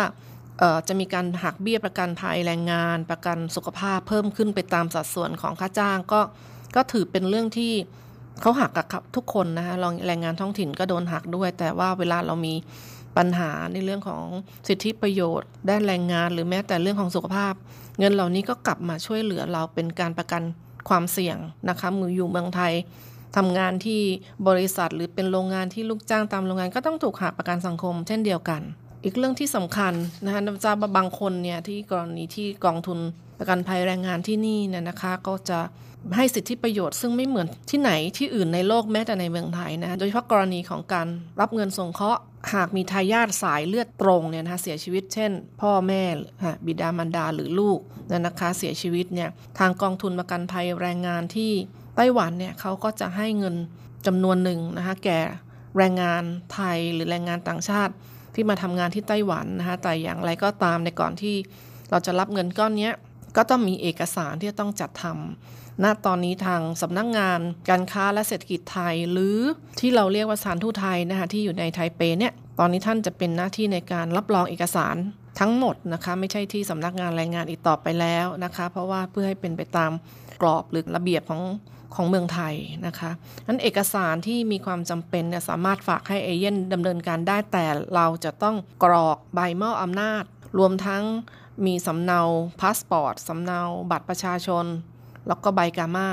S11: จะมีการหักเบี้ยประกันภัยแรงงาน ประกันสุขภาพเพิ่มขึ้นไปตามสัดส่วนของค่าจ้างก็ก็ถือเป็นเรื่องที่ เขาหักกับทุกคนนะคะแรงงานท้องถิ่นก็โดนหักด้วย แต่ว่าเวลาเรามีปัญหาในเรื่องของสิทธิประโยชน์ ด้านแรงงานหรือแม้แต่เรื่องของสุขภาพ เงินเหล่านี้ก็กลับมาช่วยเหลือเราเป็นการประกันความเสี่ยงนะคะมืออยู่เมืองไทยทำงานที่บริษัทหรือเป็นโรงงานที่ลูกจ้างตามโรงงานก็ต้องถูกหักประกันสังคม เช่นเดียวกัน อีกเรื่องที่สำคัญนะคะนักจะบางคนเนี่ยที่กรณีที่กองทุนประกันภัยแรงงานที่นี่เนี่ยนะคะ ก็จะ ให้สิทธิประโยชน์ซึ่งไม่เหมือนที่ไหนที่อื่นในโลกแม้แต่ในเมืองไทยนะโดยเฉพาะกรณีของการรับเงินสงเคราะห์หากมีทายาทสายเลือดตรงเนี่ยนะคะเสียชีวิตเช่น พ่อแม่บิดามารดาหรือลูกเนี่ยนะคะเสียชีวิตเนี่ยทางกองทุนประกันภัยแรงงานที่ไต้หวันเนี่ยเขาก็จะให้เงินจำนวนหนึ่งนะคะแก่แรงงานไทยหรือแรงงานต่างชาติที่มาทำงานที่ไต้หวันนะคะแต่อย่างไรก็ตามในก่อนที่เราจะรับเงินก้อนนี้ก็ต้องมีเอกสารที่จะต้องจัดทำ ณตอนนี้ทางสำนักงงานการค้าและเศรษฐกิจไทย หรือที่เราเรียกว่าสถานทูตไทยนะคะที่อยู่ในไทเปเนี่ยตอนนี้ท่านจะเป็นหน้าที่ในการรับรองเอกสารทั้งหมดนะคะไม่ใช่ที่สำนักงานแรงงานอีกต่อไปแล้วนะคะ เพราะว่าเพื่อให้เป็นไปตามกรอบหรือระเบียบของของเมืองไทยนะคะนั้นเอกสารที่มีความจำเป็นเนี่ยสามารถฝากให้เอเย่นดำเนินการได้แต่เราจะต้องกรอกใบมอบอำนาจ รวมทั้งมีสำเนาพาสปอร์ตสำเนาบัตรประชาชน แล้วก็ใบกาม่า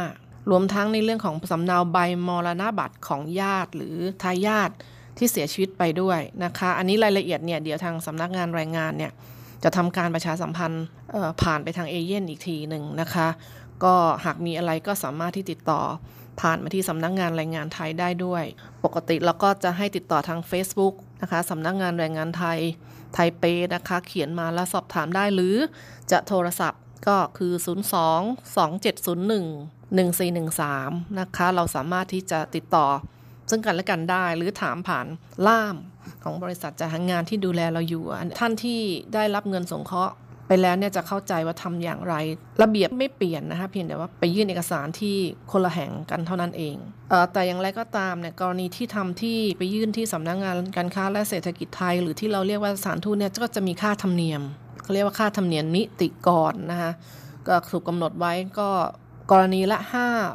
S11: รวมทั้งในเรื่องของสำเนาใบมรณบัตรของญาติหรือทายาทที่เสียชีวิตไปด้วยนะคะ อันนี้รายละเอียดเนี่ยเดี๋ยวทางสำนักงานแรงงานเนี่ยจะทำการประชาสัมพันธ์ผ่านไปทางเอเย่นต์อีกทีหนึ่งนะคะ ก็หากมีอะไรก็สามารถที่ติดต่อผ่านมาที่สำนักงานแรงงานไทยได้ด้วย ปกติเราก็จะให้ติดต่อทาง Facebook นะคะสำนักงานแรงงานไทยไทเปนะคะ เขียนมาแล้วสอบถามได้หรือจะโทรศัพท์ ก็คือ 02 2701 1413 นะคะ เราสามารถที่จะติดต่อซึ่งกันและกันได้หรือถามผ่านล่ามของบริษัทจัดหางานที่ดูแลเราอยู่ ท่านที่ได้รับเงินสงเคราะห์ไปแล้วเนี่ยจะเข้าใจว่าทำอย่างไร ระเบียบไม่เปลี่ยนนะคะเพียงแต่ว่าไปยื่นเอกสารที่คนละแห่งกันเท่านั้นเองเออแต่อย่างไรก็ตามเนี่ยกรณีที่ทำที่ไปยื่นที่สำนักงานการค้าและเศรษฐกิจไทย หรือที่เราเรียกว่าสถานทูตเนี่ยก็จะมีค่าธรรมเนียม เขาเรียกว่าค่าธรรมเนียมนิติกรนะคะก็ถูกกำหนดไว้ก็กรณีละ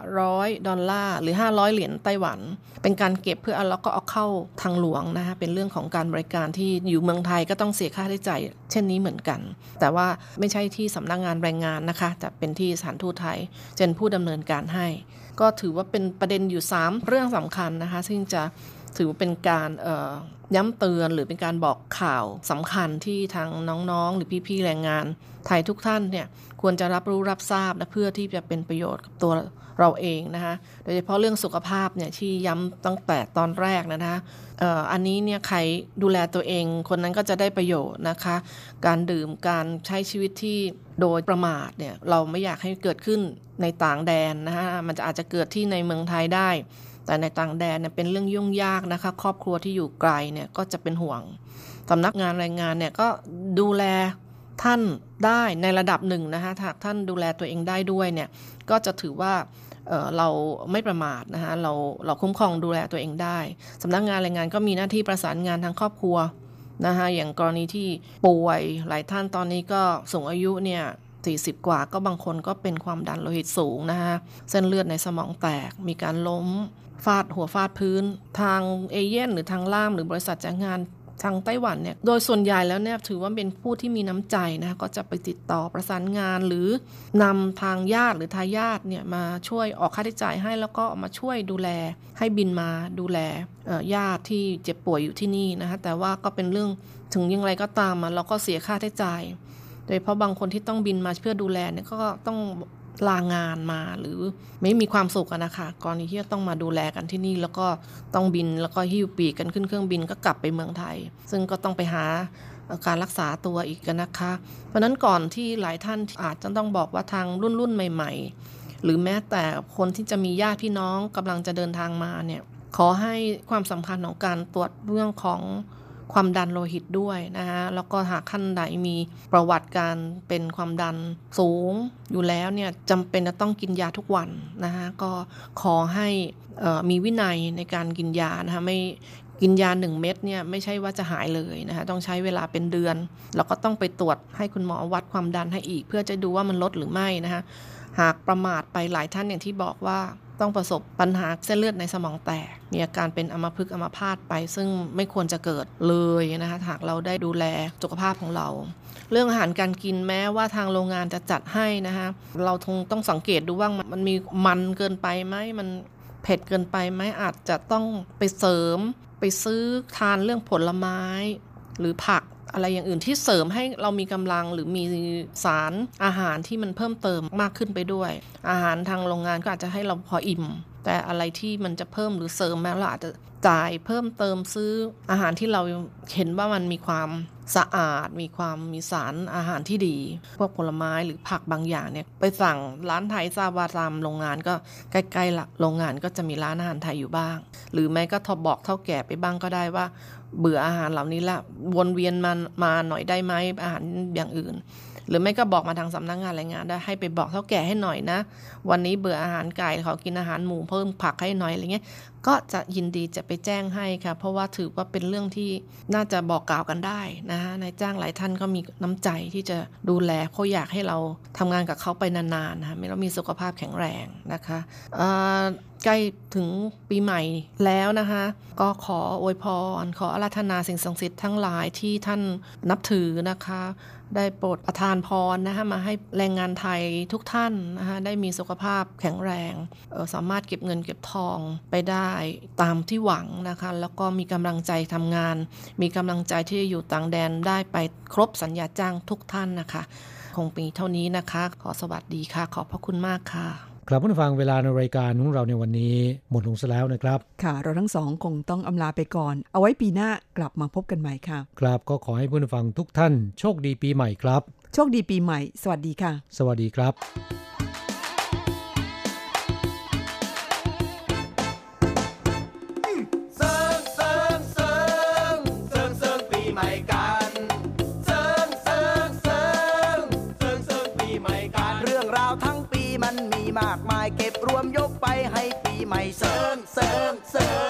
S11: 500 ดอลลาร์หรือ 500 เหรียญไต้หวัน เป็นการเก็บเพื่อเอาแล้วก็เอาเข้าทางหลวงนะคะเป็นเรื่องของการบริการที่อยู่เมืองไทยก็ต้องเสียค่าใช้จ่ายเช่นนี้เหมือนกัน แต่ว่าไม่ใช่ที่สำนักงานแรงงานนะคะ แต่เป็นที่สถานทูตไทยเป็นผู้ดำเนินการให้ ก็ถือว่าเป็นประเด็นอยู่ 3 เรื่องสำคัญนะคะ ซึ่งจะ ถือว่าเป็นการย้ำเตือนหรือเป็นการบอกข่าวสำคัญที่ทางน้องๆ หรือพี่ๆ แรงงานไทยทุกท่านเนี่ยควรจะรับรู้รับทราบนะเพื่อที่จะเป็นประโยชน์กับตัวเราเองนะคะโดยเฉพาะเรื่องสุขภาพเนี่ยที่ย้ำตั้งแต่ตอนแรกนะคะอันนี้เนี่ยใครดูแลตัวเอง คนนั้นก็จะได้ประโยชน์นะคะ การดื่มการใช้ชีวิตที่โดยประมาทเนี่ยเราไม่อยากให้เกิดขึ้นในต่างแดนนะคะมันจะอาจจะเกิดที่ในเมืองไทยได้ แต่ในต่างแดนเนี่ยเป็นเรื่องยุ่งยากนะคะ ครอบครัวที่อยู่ไกลเนี่ยก็จะเป็นห่วงสำนักงานแรงงานเนี่ยก็ดูแลท่านได้ในระดับหนึ่งนะคะหากท่านดูแลตัวเองได้ด้วยเนี่ยก็จะถือว่าเเราไม่ประมาทนะคะเราเราคุ้มครองดูแลตัวเองได้สำนักงานแรงงานก็มีหน้าที่ประสานงานทางครอบครัวนะคะอย่างกรณีที่ป่วยหลายท่านตอนนี้ก็สูงอายุเนี่ย40 กว่าก็บางคนก็เป็นความดันโลหิตสูงนะคะเส้นเลือดในสมองแตกมีการล้ม ฟาดหัวฟาดพื้น ทางเอเย่นหรือทางล่ามหรือบริษัทจ้างงานทางไต้หวันเนี่ย โดยส่วนใหญ่แล้วเนี่ยถือว่าเป็นผู้ที่มีน้ำใจนะก็จะไปติดต่อประสานงานหรือนำทางญาติหรือทายาทเนี่ยมาช่วยออกค่าใช้จ่ายให้แล้วก็มาช่วยดูแล ให้บินมาดูแลญาติที่เจ็บป่วยอยู่ที่นี่นะคะแต่ว่าก็เป็นเรื่องถึงยังไรก็ตามเราก็เสียค่าใช้จ่าย โดยเพราะบางคนที่ต้องบินมาเพื่อดูแลเนี่ยก็ต้อง ลางานมาหรือไม่มีความสุขนะคะกรณีที่จะต้องมาดูแลกันที่นี่ แล้วก็ต้องบินแล้วก็หิ้วปีกกันขึ้นเครื่องบินก็กลับไปเมืองไทย ซึ่งก็ต้องไปหาการรักษาตัวอีกนะคะ เพราะนั้นก่อนที่หลายท่านอาจจะต้องบอกว่าทางรุ่นรุ่นใหม่ ๆ หรือแม้แต่คนที่จะมีญาติพี่น้องกำลังจะเดินทางมาเนี่ยขอให้ความสำคัญของการตรวจเรื่องของ ความดันโลหิตด้วยนะคะแล้วก็หากท่านใดมีประวัติการเป็นความดันสูงอยู่แล้วเนี่ยจำเป็นจะต้องกินยาทุกวันนะคะก็ขอให้มีวินัยในการกินยานะคะไม่กินยาหนึ่งเม็ดเนี่ยไม่ใช่ว่าจะหายเลยนะคะต้องใช้เวลาเป็นเดือน แล้วก็ต้องไปตรวจให้คุณหมอวัดความดันให้อีก เพื่อจะดูว่ามันลดหรือไม่นะคะ หากประมาทไปหลายท่านอย่างที่บอกว่าต้องประสบปัญหาเส้นเลือดในสมองแตก มีอาการเป็นอัมพฤกษ์อัมพาตไป ซึ่งไม่ควรจะเกิดเลยนะคะหากเราได้ดูแลสุขภาพของเรา เรื่องอาหารการกินแม้ว่าทางโรงงานจะจัดให้นะคะเราคงต้องสังเกตดูว่ามันมีมันเกินไปไหมมันเผ็ดเกินไปไหมอาจจะต้องไปเสริม ไปซื้อทานเรื่องผลไม้ หรือผัก อะไรอย่างอื่นที่เสริมให้เรามีกำลังหรือมีสารอาหารที่มันเพิ่มเติมมากขึ้นไปด้วย อาหารทางโรงงานก็อาจจะให้เราพออิ่ม แต่อะไรที่มันจะเพิ่มหรือเสริมแม้เราอาจจะจ่ายเพิ่มเติมซื้ออาหารที่เราเห็นว่ามันมีความสะอาด มีความมีสารอาหารที่ดี พวกผลไม้หรือผักบางอย่างเนี่ยไปสั่งร้านไทยซาบาตามโรงงานก็ใกล้ๆละโรงงานก็จะมีร้านอาหารไทยอยู่บ้าง หรือแม้ก็ทบบอกเท่าแก่ไปบ้างก็ได้ว่า เบื่ออาหารเหล่านี้ละวนเวียนมามาหน่อยได้ไหมอาหารอย่างอื่น หรือไม่ก็บอกมาทางสำนักงงานแรงงานได้ให้ไปบอกเท่าแก่ให้หน่อยนะ วันนี้เบื่ออาหารไก่เขากินอาหารหมูเพิ่มผักให้หน่อยอะไรเงี้ยก็จะยินดีจะไปแจ้งให้ค่ะ เพราะว่าถือว่าเป็นเรื่องที่น่าจะบอกกล่าวกันได้นะฮะนายจ้างหลายท่านก็มีน้ำใจที่จะดูแลเขาะอยากให้เราทำงานกับเขาไปนานๆนะคะไม่ต้องมีสุขภาพแข็งแรงนะคะ ใกล้ถึงปีใหม่แล้วนะคะ ก็ขออวยพร ขออาราธนาสิ่งศักดิ์สิทธิ์ทั้งหลายที่ท่านนับถือนะคะ ได้โปรดประทานพรนะคะมาให้แรงงานไทยทุกท่านนะคะได้มีสุขภาพแข็งแรงสามารถเก็บเงินเก็บทองไปได้ตามที่หวังนะคะ แล้วก็มีกำลังใจทำงาน มีกำลังใจที่จะอยู่ต่างแดนได้ไปครบสัญญาจ้างทุกท่านนะคะ คงปีเท่านี้นะคะ ขอสวัสดีค่ะ ขอบพระคุณมากค่ะ
S3: ครับผู้ฟังเวลาในรายการของเราในวันนี้หมดลงซะแล้วนะครับ
S2: ค่ะ เราทั้งสองคงต้องอำลาไปก่อน เอาไว้ปีหน้ากลับมาพบกันใหม่ค่ะ
S3: ครับก็ขอให้ผู้ฟังทุกท่าน โชคดีปีใหม่ครับ
S2: โชคดีปีใหม่ สวัสดีค่ะ
S3: สวัสดีครับ
S10: Sir.